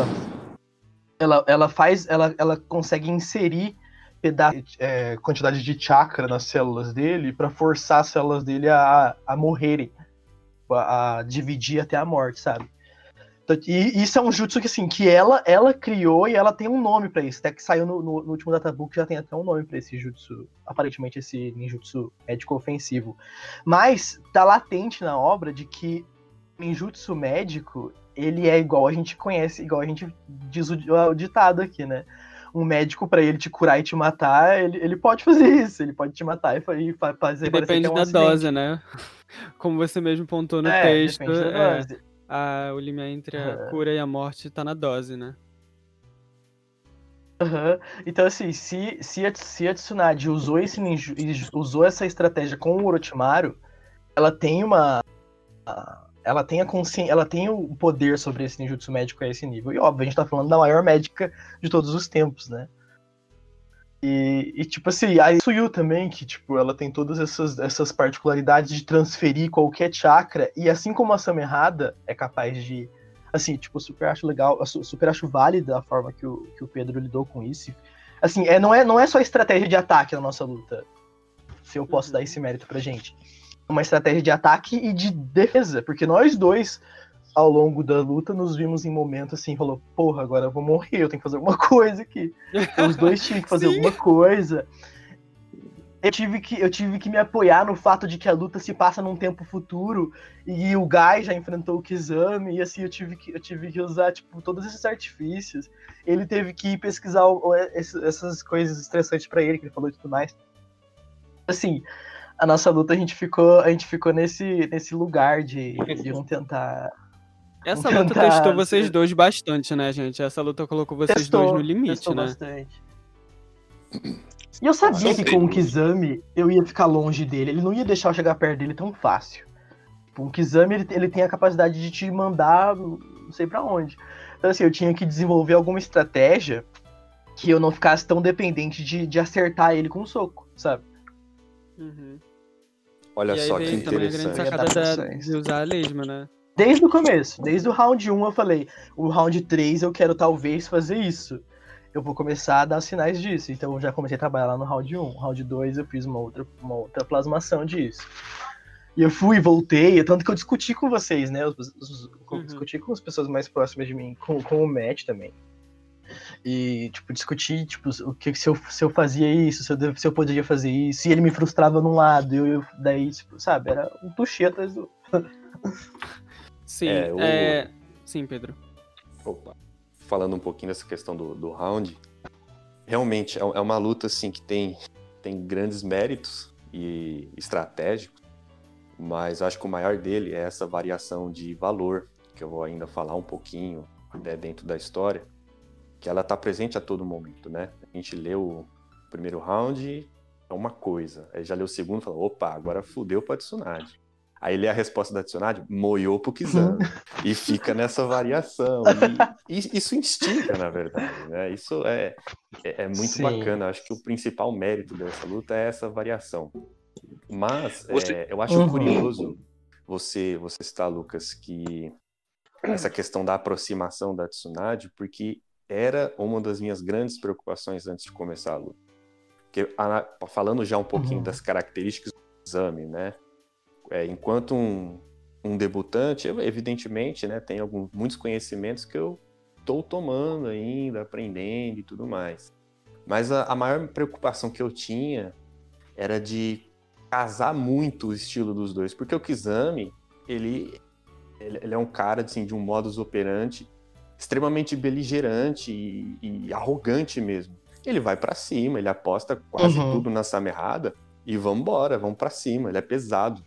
Ela, ela faz. Ela, ela consegue inserir pedaço, é, quantidade de chakra nas células dele para forçar as células dele a, a morrerem, a, a dividir até a morte, sabe? E isso é um jutsu que, assim, que ela, ela criou e ela tem um nome para isso. Até que saiu no, no, no, último databook, já tem até um nome para esse jutsu. Aparentemente, esse ninjutsu médico ofensivo. Mas tá latente na obra de que ninjutsu médico, ele é igual a gente conhece, igual a gente diz o, o ditado aqui, né? Um médico, para ele te curar e te matar, ele, ele pode fazer isso. Ele pode te matar e, e fazer Depende é um da acidente. dose, né? Como você mesmo pontou no é, texto. É... a, o limiar entre a cura e a morte tá na dose, né? Uhum. Então, assim, se, se, a, se a Tsunade usou, esse ninju, usou essa estratégia com o Orochimaru, ela tem uma. Ela tem a consciência, ela tem o poder sobre esse ninjutsu médico a esse nível. E óbvio, a gente tá falando da maior médica de todos os tempos, né? E, e, tipo assim, a Suyu também, que tipo, ela tem todas essas, essas particularidades de transferir qualquer chakra, e assim como a Samerrada é capaz de. Assim, tipo, super acho legal, super acho válida a forma que o, que o Pedro lidou com isso. Assim, é, não, é, não é só estratégia de ataque na nossa luta. Se eu posso uhum. dar esse mérito pra gente. Uma estratégia de ataque e de defesa, porque nós dois ao longo da luta, nos vimos em momentos assim, falou, porra, agora eu vou morrer, eu tenho que fazer alguma coisa aqui. Então, os dois tinham que fazer alguma coisa. Eu tive, que, eu tive que me apoiar no fato de que a luta se passa num tempo futuro e o Guy já enfrentou o Kizami, e assim, eu tive que, eu tive que usar, tipo, todos esses artifícios. Ele teve que pesquisar essas coisas estressantes para ele, que ele falou e tudo mais. Assim, a nossa luta a gente ficou, a gente ficou nesse, nesse lugar de, de um tentar essa luta tentar... testou vocês dois bastante, né, gente? Essa luta colocou vocês testou, dois no limite, né? Bastante. E eu sabia que com o Kizami eu ia ficar longe dele. Ele não ia deixar eu chegar perto dele tão fácil. Tipo, o Kizami ele, ele tem a capacidade de te mandar não sei para onde. Então, assim, eu tinha que desenvolver alguma estratégia que eu não ficasse tão dependente de, de acertar ele com um soco, sabe? Uhum. Olha e só que interessante. A grande sacada da, de usar a lesma, né? Desde o começo, desde o round 1 eu falei, o round 3 eu quero talvez fazer isso. Eu vou começar a dar sinais disso. Então eu já comecei a trabalhar lá no round 1. Round 2 eu fiz uma outra, uma outra plasmação disso. E eu fui, voltei, tanto que eu discuti com vocês, né? Eu, eu, uhum. Discuti com as pessoas mais próximas de mim, com, com o Matt também. E, tipo, discutir, tipo, o que se eu, se eu fazia isso, se eu, se eu poderia fazer isso, e ele me frustrava num lado, eu, eu daí, tipo, sabe, era um tuxê atrás do. Sim, é, o... é... Sim, Pedro. Opa. Falando um pouquinho dessa questão do, do round, realmente é, é uma luta assim que tem, tem grandes méritos e estratégicos, mas acho que o maior dele é essa variação de valor, que eu vou ainda falar um pouquinho né, dentro da história, que ela está presente a todo momento, né? A gente leu o primeiro round, é uma coisa, aí já leu o segundo e falou, opa, agora fudeu pra Tsunade. Aí lê a resposta da Tsunade, moiou pro Kizami. e fica nessa variação. E, e, isso instiga, na verdade, né? Isso é, é, é muito Sim. bacana. Acho que o principal mérito dessa luta é essa variação. Mas você... é, eu acho uhum. curioso você, você citar, Lucas, que essa questão da aproximação da Tsunade, porque era uma das minhas grandes preocupações antes de começar a luta. Porque, falando já um pouquinho uhum. das características do exame, né? é, enquanto um, um debutante, eu, evidentemente, né, tenho alguns, muitos conhecimentos que eu estou tomando ainda, aprendendo e tudo mais. Mas a, a, maior preocupação que eu tinha era de casar muito o estilo dos dois, porque o Kizami, ele, ele, ele é um cara assim, de um modus operandi extremamente beligerante e, e arrogante mesmo. Ele vai para cima, ele aposta quase uhum. tudo na samerrada e vamos embora, vamos para cima, ele é pesado.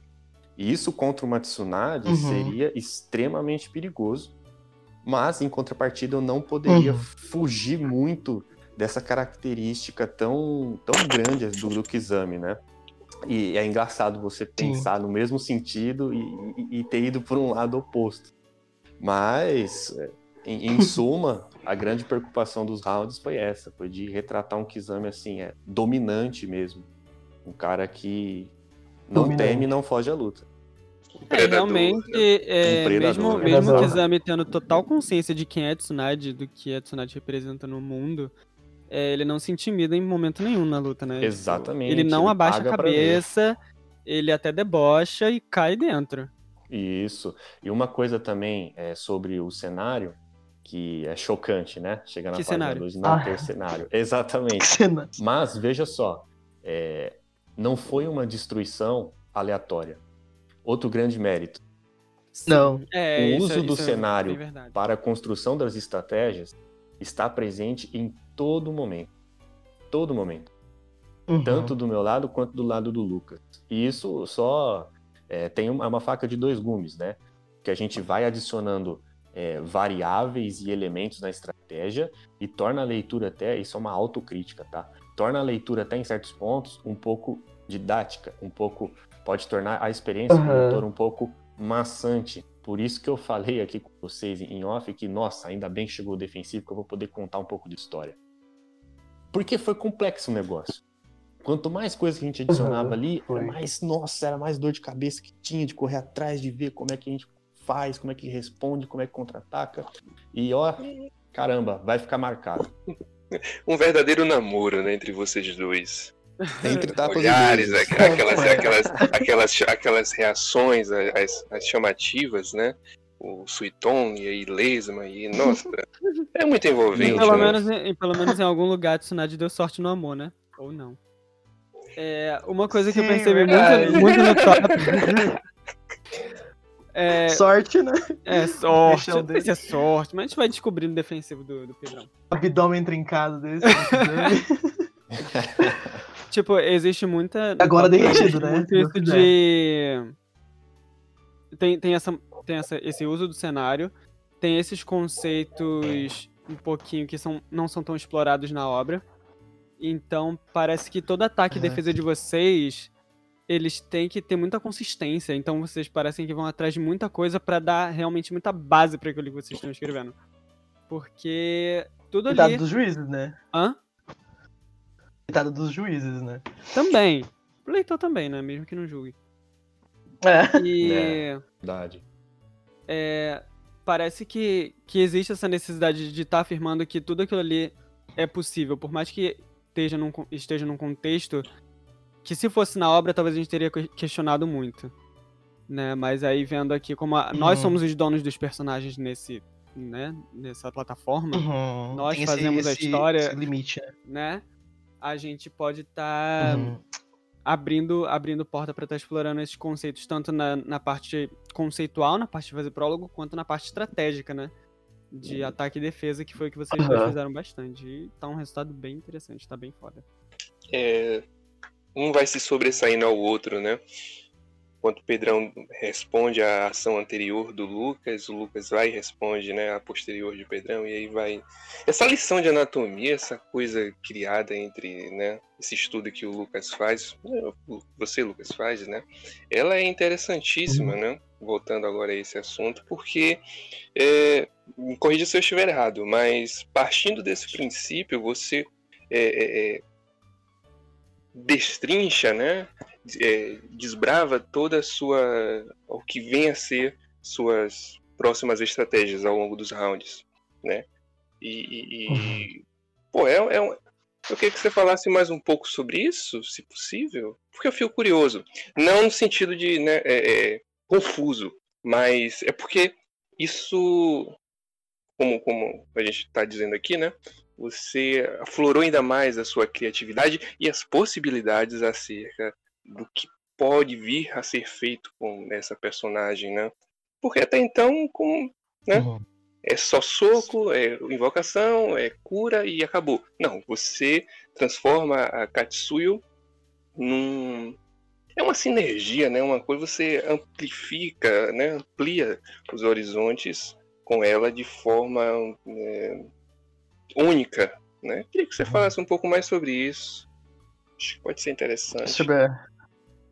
E isso contra uma Tsunade Uhum. seria extremamente perigoso. Mas, em contrapartida, eu não poderia Uhum. fugir muito dessa característica tão, tão grande do, do Kizami, né? E é engraçado você pensar no mesmo sentido e, e- e ter ido por um lado oposto. Mas, é, em, em suma, a grande preocupação dos rounds foi essa, foi de retratar um Kizami assim, é dominante mesmo. Um cara que não Dominante. teme e não foge à luta. Um É, realmente, né? é, Um mesmo, né? mesmo Predador. Kizami tendo total consciência de quem é Tsunade, do que a Tsunade representa no mundo, é, ele não se intimida em momento nenhum na luta, né? Tipo, Exatamente, ele não ele abaixa a cabeça, ele até debocha e cai dentro. Isso. E uma coisa também é, sobre o cenário, que é chocante, né? Chega na Que página cenário? 2 e não Ah. ter cenário. Exatamente. Cena. Mas veja só, é, não foi uma destruição aleatória. Outro grande mérito. Sim, Não. é, O isso uso é- do é cenário para a construção das estratégias está presente em todo momento. Todo momento. Uhum. Tanto do meu lado quanto do lado do Lucas. E isso só é, tem uma, uma faca de dois gumes, né? Que a gente vai adicionando é, variáveis e elementos na estratégia e torna a leitura até, isso é uma autocrítica, tá? Torna a leitura até em certos pontos um pouco didática, um pouco, pode tornar a experiência do Aham. leitor um pouco maçante. Por isso que eu falei aqui com vocês em off que, nossa, ainda bem que chegou o defensivo, que eu vou poder contar um pouco de história. Porque foi complexo o negócio. Quanto mais coisa que a gente adicionava Uhum, ali, mais, nossa, era mais dor de cabeça que tinha de correr atrás, de ver como é que a gente faz, como é que responde, como é que contra-ataca. E ó, caramba, vai ficar marcado. Um verdadeiro namoro, né, entre vocês dois. Entre tapas e Olhares, aquelas, aquelas, aquelas, aquelas reações, as, as chamativas, né? O Suiton e a Ilesma e nossa, é muito E envolvente. pelo, né? menos, em- pelo menos em algum lugar a Tsunade deu sorte no amor, né? Ou não. É, uma coisa que eu Sim, percebi muito, muito no top. É, Sorte, né? é sorte. Não sei se é sorte, mas a gente vai descobrir no defensivo do, do Pedrão. Abdômen trincado desse. Tipo, existe muita. no Agora top derretido, né? Muito isso de. Tem, tem, essa, tem essa, esse uso do cenário, tem esses conceitos um pouquinho que são, não são tão explorados na obra. Então, parece que todo ataque e Aham. defesa de vocês, eles têm que ter muita consistência. Então, vocês parecem que vão atrás de muita coisa pra dar realmente muita base pra aquilo que vocês estão escrevendo. Porque tudo Coitado ali. dos juízes, né? Hã? Coitado dos juízes, né? Também. O leitor também, né? Mesmo que não julgue. É. E. É. Verdade. é, parece que, que existe essa necessidade de estar afirmando que tudo aquilo ali é possível, por mais que esteja num, esteja num contexto que se fosse na obra talvez a gente teria que- questionado muito, né? Mas aí vendo aqui como a- nós Uhum. somos os donos dos personagens nesse, né? Nessa plataforma, Uhum. Nós Tem esse- fazemos a esse- história- esse limite, né? né? A gente pode estar Uhum. abrindo, abrindo porta para estar explorando esses conceitos, tanto na, na parte conceitual, na parte de fazer prólogo, quanto na parte estratégica, né? De ataque e defesa, que foi o que vocês dois Aham. fizeram bastante. E tá um resultado bem interessante, tá bem foda. É, um vai se sobressaindo ao outro, né? Enquanto o Pedrão responde à ação anterior do Lucas, o Lucas vai e responde, né, a posterior de Pedrão, e aí vai. Essa lição de anatomia, essa coisa criada entre, né, esse estudo que o Lucas faz, né, o- você, Lucas, faz, né? Ela é interessantíssima, né? Voltando agora a esse assunto, porque é, me corrija se eu estiver errado, mas partindo desse princípio, você é, é, é, destrincha, né? é, desbrava toda a sua. o que vem a ser suas próximas estratégias ao longo dos rounds, né? E. e- e- pô, é, é um- eu queria que você falasse mais um pouco sobre isso, se possível, porque eu fico curioso. Não no sentido de né, é, é, confuso, mas é porque isso, como, como a gente está dizendo aqui, né? Você aflorou ainda mais a sua criatividade e as possibilidades acerca do que pode vir a ser feito com essa personagem, né? Porque até então, com, né? Uhum. é só soco, é invocação, é cura e acabou. Não, você transforma a Katsuyo num. É uma sinergia, né? Uma coisa você amplifica, né? Amplia os horizontes com ela de forma é, única, né? Queria que você uhum. falasse um pouco mais sobre isso. Acho que pode ser interessante. Sobre a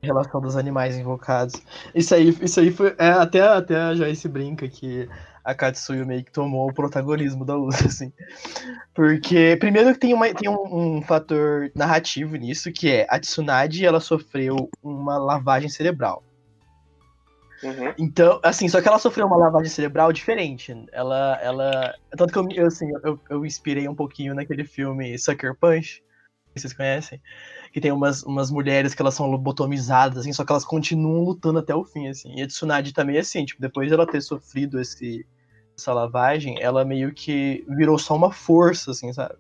relação dos animais invocados. Isso aí, isso aí foi. É, até, até a Joyce brinca que a Katsuyo meio que tomou o protagonismo da luta, assim. Porque, primeiro que tem, uma, tem um, um, fator narrativo nisso, que é a Tsunade, ela sofreu uma lavagem cerebral. Uhum. Então, assim, só que ela sofreu uma lavagem cerebral diferente. Ela, ela... Tanto que eu, assim, eu, eu inspirei um pouquinho naquele filme Sucker Punch, que vocês conhecem, que tem umas, umas mulheres que elas são lobotomizadas, assim, só que elas continuam lutando até o fim, assim. E a Tsunade também é assim, tipo, depois de ela ter sofrido esse, essa lavagem, ela meio que virou só uma força, assim, sabe?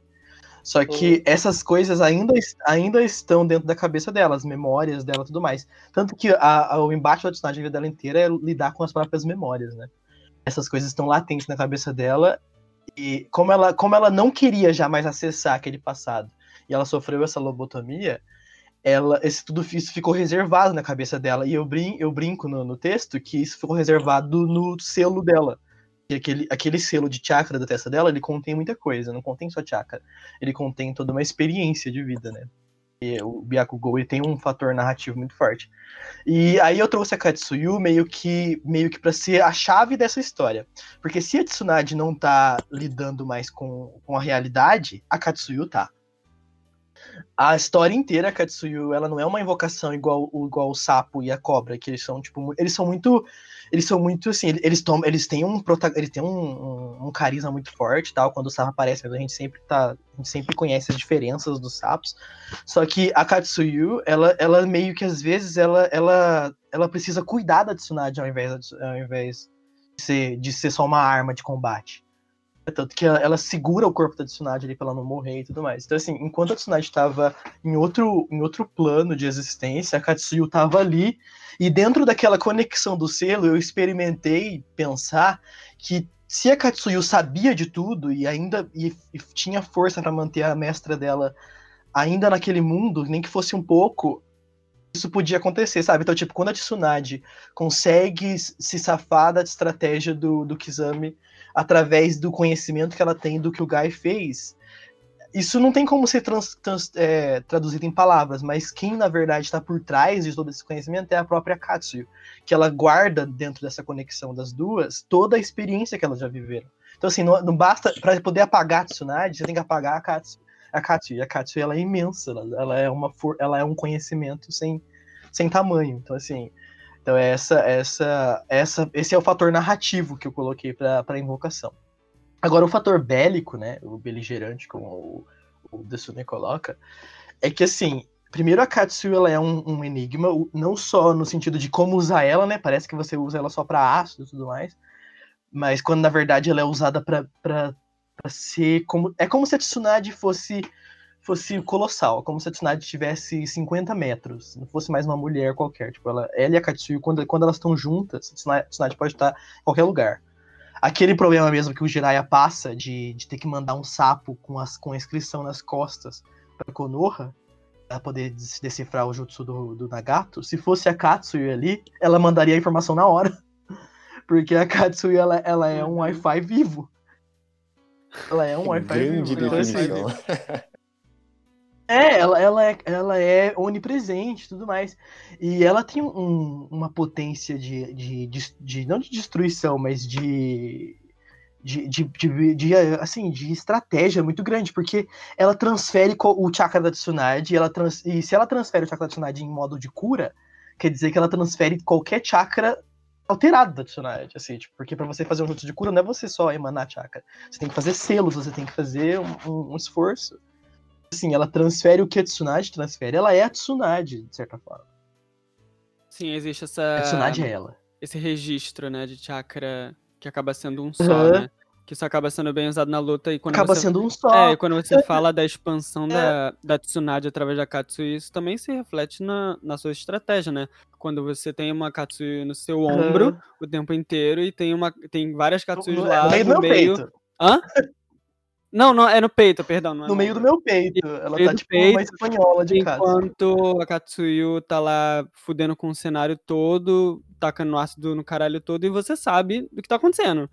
Só que uhum. essas coisas ainda, ainda estão dentro da cabeça dela, as memórias dela tudo mais. Tanto que a, a, o embate da personagem dela inteira é lidar com as próprias memórias, né? Essas coisas estão latentes na cabeça dela. E como ela, como ela não queria jamais acessar aquele passado e ela sofreu essa lobotomia, ela, esse tudo isso ficou reservado na cabeça dela. E eu, brin, eu brinco no, no texto que isso ficou reservado no selo dela aquele, aquele selo de chakra da testa dela, ele contém muita coisa, não contém só chakra. Ele contém toda uma experiência de vida, né? E o Byakugou ele tem um fator narrativo muito forte. E aí eu trouxe a Katsuyu meio que meio que para ser a chave dessa história. Porque se a Tsunade não tá lidando mais com, com a realidade, a Katsuyu tá. A história inteira, a Katsuyu, ela não é uma invocação igual, igual o sapo e a cobra, que eles são, tipo, eles são muito eles são muito assim, eles tomam, eles têm um eles têm um, um, um, carisma muito forte, tal, quando o sapo aparece, a gente sempre tá, a gente sempre conhece as diferenças dos sapos. Só que a Katsuyu, ela, ela meio que às vezes ela ela ela precisa cuidar da Tsunade ao invés ao invés de ser, de ser só uma arma de combate. Tanto que ela, ela, segura o corpo da Tsunade ali pra ela não morrer e tudo mais. Então, assim, enquanto a Tsunade estava em outro, em outro plano de existência, a Katsuyu estava ali e dentro daquela conexão do selo, eu experimentei pensar que se a Katsuyu sabia de tudo e ainda e, e tinha força para manter a mestra dela ainda naquele mundo, nem que fosse um pouco, isso podia acontecer, sabe? Então, tipo, quando a Tsunade consegue se safar da estratégia do, do Kizami através do conhecimento que ela tem do que o Guy fez, isso não tem como ser trans, trans, é, traduzido em palavras, mas quem na verdade está por trás de todo esse conhecimento é a própria Katsuyo, que ela guarda dentro dessa conexão das duas toda a experiência que elas já viveram. Então, assim, não, não basta. Para poder apagar a Tsunade, você tem que apagar a Katsuyo. A Katsuyo, a Katsuyo ela é imensa, ela, ela, é uma ela é um conhecimento sem, sem tamanho. Então, assim. Então, essa, essa, essa, esse é o fator narrativo que eu coloquei para a invocação. Agora, o fator bélico, né, o beligerante, como o, o Desune coloca, é que, assim, primeiro a Katsu ela é um, um, enigma, não só no sentido de como usar ela, né, parece que você usa ela só para ácido e tudo mais, mas quando, na verdade, ela é usada para ser como... É como se a Tsunade fosse fosse colossal, como se a Tsunade tivesse 50 metros, não fosse mais uma mulher qualquer. Tipo, ela, ela e a Katsuyu, quando, quando elas estão juntas, a Tsunade pode estar em qualquer lugar aquele problema mesmo que o Jiraiya passa de, de ter que mandar um sapo com, as, com a inscrição nas costas pra Konoha, pra poder decifrar o jutsu do, do Nagato, se fosse a Katsuyu ali, ela mandaria a informação na hora. Porque a Katsuyu, ela, ela é um uhum. Wi-Fi vivo. Ela é um Wi-Fi vivo. Então, assim, é, ela, ela, é, ela é onipresente tudo mais. E ela tem um, uma potência de, de, de, de, Não de destruição, mas de. De, de, de, de, assim, de estratégia muito grande, porque ela transfere o chakra da Tsunade, ela trans, e se ela transfere o chakra da Tsunade em modo de cura, quer dizer que ela transfere qualquer chakra alterado da Tsunade, assim, tipo, porque para você fazer um jutsu de cura não é você só emanar chakra, você tem que fazer selos, você tem que fazer um, um, um esforço assim, ela transfere o que a Tsunade transfere. Ela é a Tsunade, de certa forma. Sim, existe essa. A Tsunade é ela. Esse registro, né, de chakra que acaba sendo um só, uhum. né? Que isso acaba sendo bem usado na luta e quando acaba você... sendo um só. É, quando você fala da expansão é. da, da Tsunade através da Katsuyu, isso também se reflete na, na sua estratégia, né? Quando você tem uma Katsuyu no seu ombro uhum. o tempo inteiro e tem uma tem várias Katsuyus lá no, no meio. Peito. Hã? Não, não, é no peito, perdão. É No meio do meu peito. Ela tá tipo uma peito, espanhola de casa. Enquanto a Katsuyu tá lá fudendo com o cenário todo, tacando ácido no caralho todo, e você sabe do que tá acontecendo,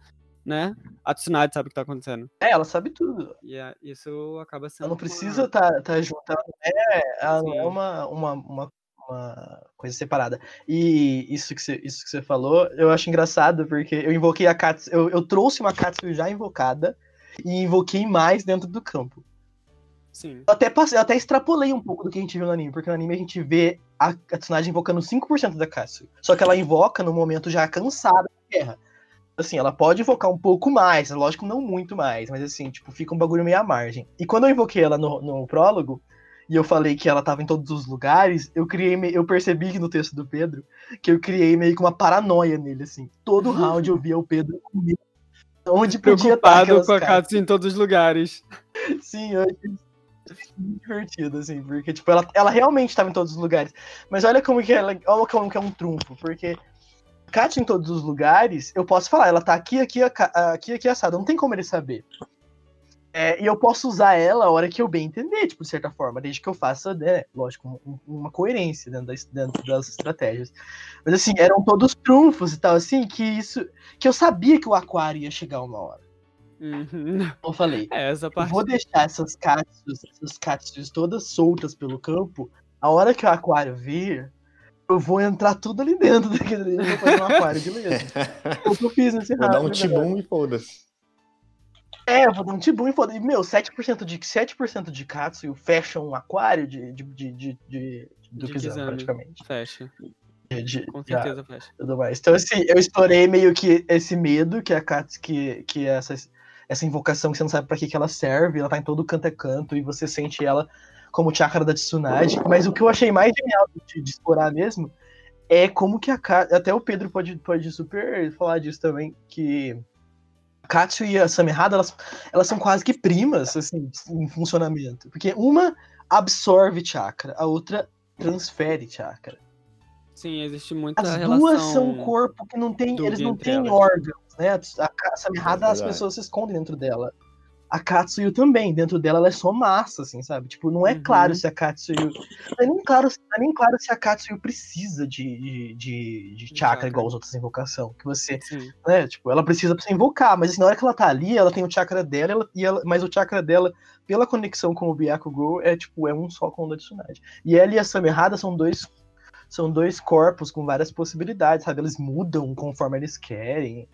né? A Tsunade sabe o que tá acontecendo. É, ela sabe tudo. E é- isso acaba sendo. Ela não uma- precisa tá, tá junto. Ela não é, ela não é uma, uma, uma, uma coisa separada. E isso que, você, isso que você falou, eu acho engraçado, porque eu invoquei a Katsu. Eu, eu trouxe uma Katsu já invocada e invoquei mais dentro do campo. Sim. Eu até, passei, eu até extrapolei um pouco do que a gente viu no anime, porque no anime a gente vê a, a Tsunade invocando 5% da Katsu. Só que ela invoca no momento já cansada da guerra. Assim, ela pode invocar um pouco mais, lógico, não muito mais, mas assim, tipo, fica um bagulho meio à margem. E quando eu invoquei ela no, no prólogo, e eu falei que ela tava em todos os lugares, eu criei, eu percebi que no texto do Pedro, que eu criei meio que uma paranoia nele, assim. Todo round eu via o Pedro com medo. Onde podia estar Preocupado com a. Katsu em todos os lugares. Sim, eu achei divertido, assim, porque, tipo, ela, ela realmente estava em todos os lugares. Mas olha como que, ela, olha como que é um trunfo, porque Kat em todos os lugares, eu posso falar, ela tá aqui, aqui, aqui, aqui, assada, não tem como ele saber. É, e eu posso usar ela a hora que eu bem entender, tipo, de certa forma, desde que eu faça, né, lógico, um- uma coerência dentro das, dentro das estratégias. Mas assim, eram todos trunfos e tal, assim, que isso. Que eu sabia que o aquário ia chegar uma hora. Uhum. Eu falei, É, essa eu parte. vou deixar essas katsus, essas katsus todas soltas pelo campo. A hora que o aquário vir, eu vou entrar tudo ali dentro daquele e vou fazer um aquário de leite. Foi o que eu fiz nesse Vou dar um tibum e foda-se. É, eu vou dar um tibum e foda. Meu, 7% de, 7 de katsu fecha um aquário de, de, de, de, de- do De Kizami, praticamente. Fecha. De- Com já- certeza fecha. tudo mais. Então, assim, eu estourei meio que esse medo que a Katsu, que, que essa, essa invocação que você não sabe pra que, que ela serve, ela tá em todo canto é canto, e você sente ela como o chakra da Tsunade. Mas o que eu achei mais genial de, de explorar mesmo é como que a Katsu. Até o Pedro pode, pode super falar disso também, que. A Katsu e a Samehada, elas, elas são quase que primas, assim, em funcionamento. Porque uma absorve chakra, a outra transfere chakra. Sim, existe muita As relação. duas são um corpo que não tem, eles não têm elas. órgãos, né? A, Ka- a Samehada, É as pessoas se escondem dentro dela. A Katsuyu também, dentro dela ela é só massa, assim, sabe? Tipo, não é Uhum. claro se a Katsuyu. Não é nem claro, não é nem claro se a Katsuyu precisa de, de, de, de chakra, chakra. igual as outras invocações. Que você, Sim. né? Tipo, ela precisa pra você invocar, mas assim, na hora que ela tá ali, ela tem o chakra dela, ela- e ela, mas o chakra dela, pela conexão com o Byakugo, é tipo, é um só com o da Tsunade. E ela e a Samehada são dois são dois corpos com várias possibilidades, sabe? Eles mudam conforme eles querem.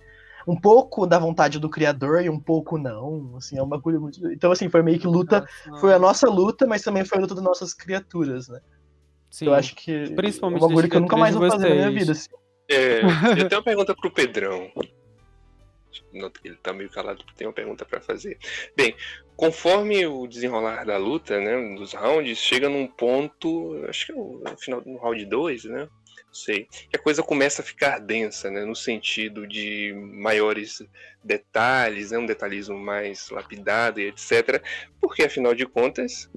Um pouco da vontade do criador e um pouco não. Assim, é um bagulho muito. Então, assim, foi meio que luta. Foi a nossa luta, mas também foi a luta das nossas criaturas, né? Sim. Eu acho que. Principalmente é um bagulho que eu nunca mais vou fazer na minha vida. Assim. É, eu tenho uma pergunta pro Pedrão. Noto que ele tá meio calado, tem uma pergunta pra fazer. Bem, conforme o desenrolar da luta, né, dos rounds, chega num ponto, acho que é o no final do round 2, né? Sei, que a coisa começa a ficar densa, né, no sentido de maiores detalhes, né, um detalhismo mais lapidado e etc. Porque afinal de contas,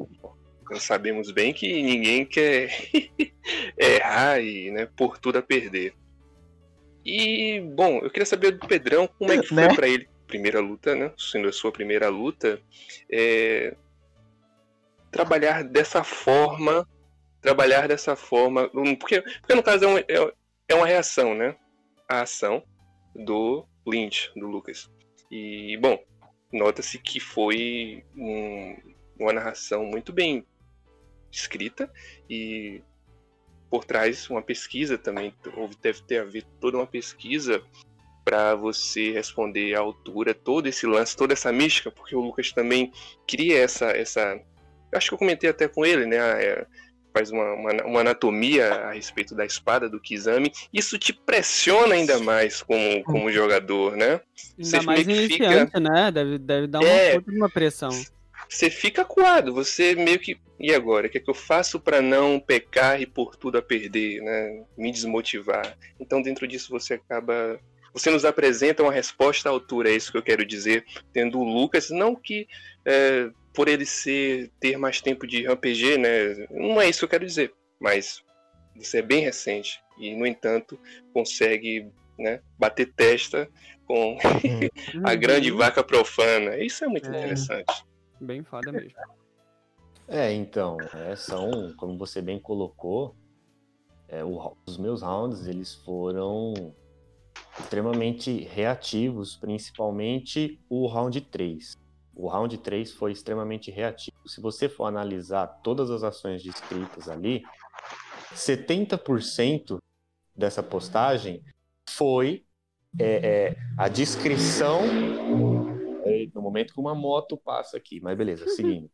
nós sabemos bem que ninguém quer errar e, né, por tudo a perder. E, bom, eu queria saber do Pedrão como é que foi Né? pra ele, primeira luta, né? Sendo a sua primeira luta, é, trabalhar dessa forma, trabalhar dessa forma, porque, porque no caso é, um- é- é uma reação, né? A ação do Lynch, do Lucas. E, bom, nota-se que foi um- uma narração muito bem escrita e por trás uma pesquisa também, houve, deve ter havido toda uma pesquisa para você responder à altura todo esse lance, toda essa mística, porque o Lucas também cria essa, essa, acho que eu comentei até com ele, né, é, faz uma, uma, uma anatomia a respeito da espada do Kizami, isso te pressiona ainda mais como, como jogador, né? Ainda Você mais que fica- iniciante, né? Deve, deve dar uma É. uma pressão. você fica acuado, você meio que. E agora? O que é que eu faço para não pecar e por tudo a perder, né? Me desmotivar. Então, dentro disso, você acaba. Você nos apresenta uma resposta à altura, é isso que eu quero dizer. Tendo o Lucas, não que é, por ele ser ter mais tempo de RPG, né? Não é isso que eu quero dizer. Mas você é bem recente e, no entanto, consegue né, bater testa com a grande Uhum. vaca profana. Isso é muito É. interessante. Bem foda mesmo. É, então, é, são, como você bem colocou, é, o- os meus rounds, eles foram extremamente reativos, principalmente o round 3. O round 3 foi extremamente reativo. Se você for analisar todas as ações descritas ali, 70% dessa postagem foi é, é, a descrição no momento que uma moto passa aqui, mas beleza, seguindo.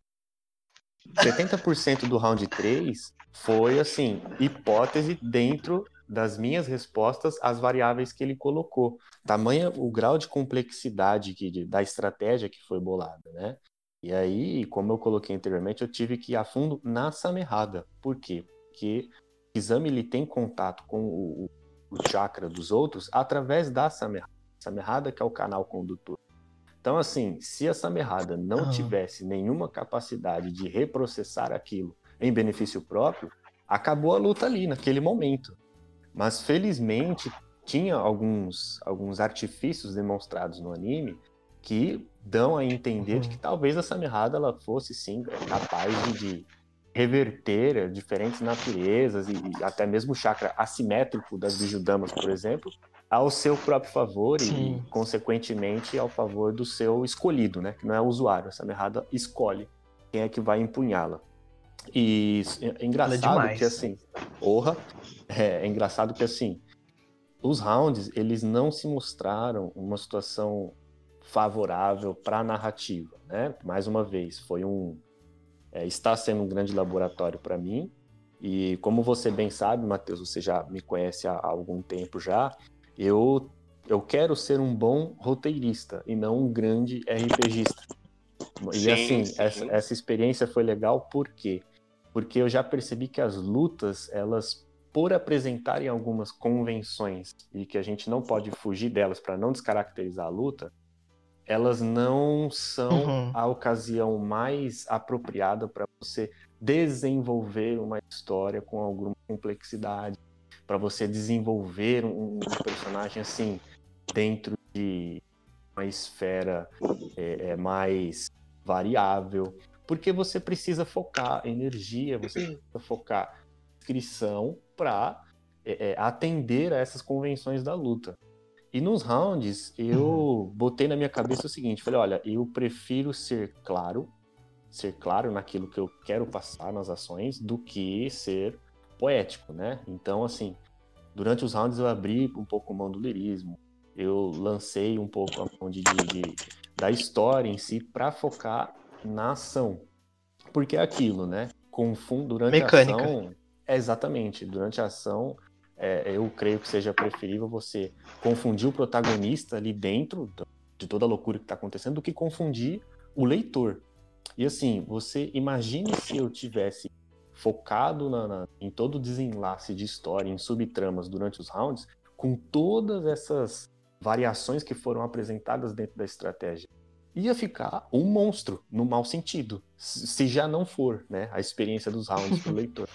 70% do round 3 foi assim, hipótese dentro das minhas respostas às variáveis que ele colocou. Tamanha o grau de complexidade que, de- da estratégia que foi bolada, né? E aí, como eu coloquei anteriormente, eu tive que ir a fundo na samerrada. Por quê? Porque o exame ele tem contato com o, o- chakra dos outros através da samerrada. Samerrada que é o canal condutor. Então, assim, se a samerrada não Aham. tivesse nenhuma capacidade de reprocessar aquilo em benefício próprio, acabou a luta ali, naquele momento. Mas, felizmente, tinha alguns, alguns artifícios demonstrados no anime que dão a entender de que talvez a samerrada ela fosse, sim, capaz de, de reverter diferentes naturezas e, e até mesmo o chakra assimétrico das bijudamas, por exemplo, ao seu próprio favor Sim. e, consequentemente, ao favor do seu escolhido, né? Que não é o usuário. A Samerrada escolhe quem é que vai empunhá-la. E é engraçado demais. que, assim, porra, é, é engraçado que, assim, os rounds, eles não se mostraram uma situação favorável para a narrativa, né? Mais uma vez, foi um... é, está sendo um grande laboratório para mim, e como você bem sabe, Matheus, você já me conhece há, há algum tempo já, eu, eu quero ser um bom roteirista e não um grande RPGista. E Sim, assim, sim. Essa, essa experiência foi legal por quê? Porque eu já percebi que as lutas, elas, por apresentarem algumas convenções e que a gente não pode fugir delas para não descaracterizar a luta, elas não são Uhum. a ocasião mais apropriada para você desenvolver uma história com alguma complexidade, para você desenvolver um, personagem assim dentro de uma esfera é, é, mais variável, porque você precisa focar energia, você precisa focar inscrição para atender a essas convenções da luta. E nos rounds, eu botei na minha cabeça o seguinte: falei, olha, eu prefiro ser claro, ser claro naquilo que eu quero passar nas ações, do que ser poético, né? Então, assim, durante os rounds eu abri um pouco mão do lirismo, eu lancei um pouco a mão de, de- de- da história em si para focar na ação. Porque é aquilo, né? Confundo durante Mecânica. a ação. É exatamente, durante a ação, é, eu creio que seja preferível você confundir o protagonista ali dentro de toda a loucura que está acontecendo do que confundir o leitor. E assim, você imagine se eu tivesse focado na- na- em todo o desenlace de história, em subtramas durante os rounds, com todas essas variações que foram apresentadas dentro da estratégia. Ia ficar um monstro, no mau sentido, se já não for, né, a experiência dos rounds pro leitor.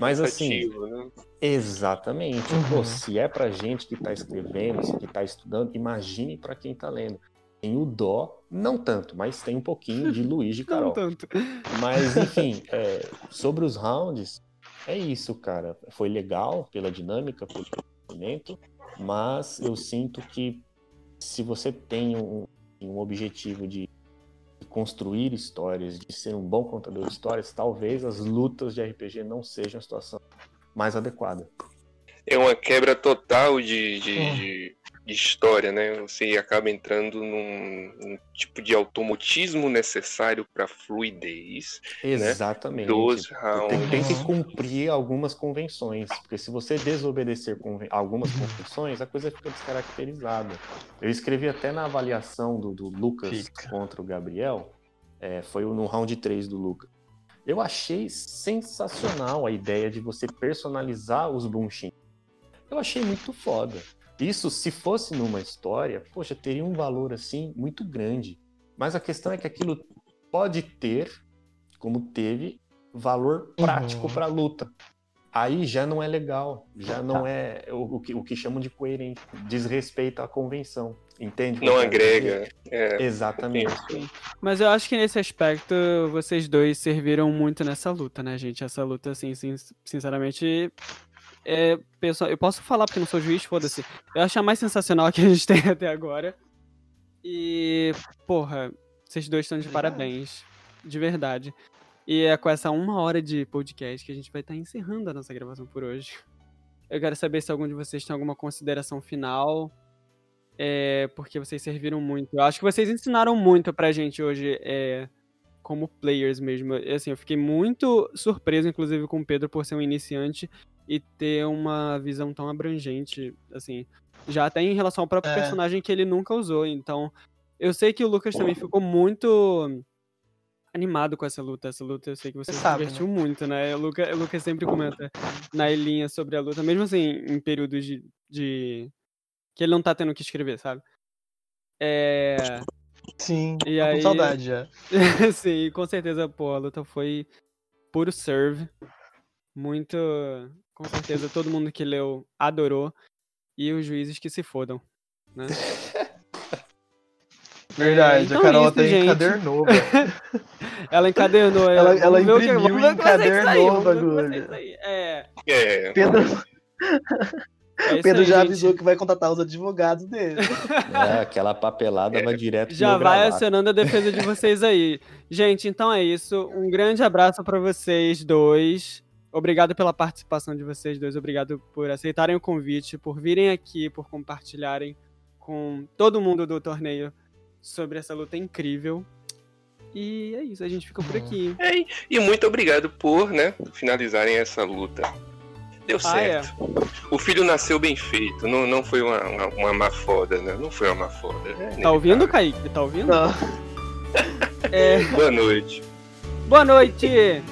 Mas assim, né? Exatamente. Uhum. Pô, se é pra gente que tá escrevendo, se que tá estudando, imagine pra quem tá lendo. Tem o dó, não tanto, mas tem um pouquinho de Luiz de Não Carol. tanto. Mas, enfim, é, sobre os rounds, é isso, cara. Foi legal pela dinâmica, pelo conhecimento, mas eu sinto que se você tem um, um objetivo de construir histórias, de ser um bom contador de histórias, talvez as lutas de RPG não sejam a situação mais adequada. É uma quebra total de, de, Hum. de- de história, né? Você acaba entrando num, num tipo de automatismo necessário para fluidez. Exatamente. Dos Tem, rounds. tem que Uhum. cumprir algumas convenções, porque se você desobedecer conven- algumas convenções, a coisa fica descaracterizada. Eu escrevi até na avaliação do, do Lucas Fica. contra o Gabriel, é, foi no round 3 do Lucas. Eu achei sensacional a ideia de você personalizar os Bunshin. Eu achei muito foda. Isso, se fosse numa história, poxa, teria um valor assim muito grande. Mas a questão é que aquilo pode ter, como teve, valor prático Uhum. para a luta. aí já não é legal, já não é o, o que, o que chamam de coerente, desrespeita a convenção, entende? Não agrega. É, Exatamente. Mas eu acho que nesse aspecto vocês dois serviram muito nessa luta, né, gente? Essa luta, assim, sin- sinceramente. É, pessoal, eu posso falar porque não sou juiz, foda-se. Eu acho a mais sensacional que a gente tem até agora. E, porra, vocês dois estão de parabéns. De verdade. E é com essa uma hora de podcast que a gente vai estar encerrando a nossa gravação por hoje. Eu quero saber se algum de vocês tem alguma consideração final. É, porque vocês serviram muito. Eu acho que vocês ensinaram muito pra gente hoje, é, como players mesmo. Assim, eu fiquei muito surpreso, inclusive, com o Pedro por ser um iniciante e ter uma visão tão abrangente, assim, já até em relação ao próprio É. personagem que ele nunca usou. Então, eu sei que o Lucas também ficou muito animado com essa luta. Essa luta eu sei que você se sabe, divertiu muito, né? O Lucas, o Lucas sempre comenta na linha sobre a luta, mesmo assim, em períodos de, de- que ele não tá tendo que escrever, sabe? É. Sim, E aí- com saudade já. Sim, com certeza, pô, a luta foi puro serve. Muito. Com certeza, todo mundo que leu adorou. E os juízes que se fodam. Né? Verdade, então a Carol isso, tem gente. encadernou. Ela encadernou. Ela- vamos ela ver o que- imprimiu que aí, encadernou o bagulho. É, é, Pedro, é Pedro aí, já gente. avisou que vai contratar os advogados dele. É, aquela papelada vai direto Já vai acionando a defesa de vocês aí. Gente, então é isso. Um grande abraço pra vocês dois. Obrigado pela participação de vocês dois. Obrigado por aceitarem o convite, por virem aqui, por compartilharem com todo mundo do torneio sobre essa luta incrível. E é isso, a gente fica por aqui. E muito obrigado por, né, finalizarem essa luta. Deu Ah, é. certo. O filho nasceu bem feito, não, não foi uma, uma, uma má foda, né? Não foi uma má foda. É Tá ouvindo. Kaique? Tá ouvindo? Não. É, Boa noite. boa noite!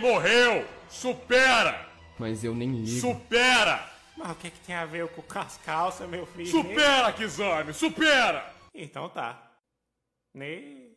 Morreu! Supera! Mas eu nem ligo. Supera! Mas o que, que tem a ver com as calças, meu filho? Supera, Kizami! Supera! Então tá. Ne...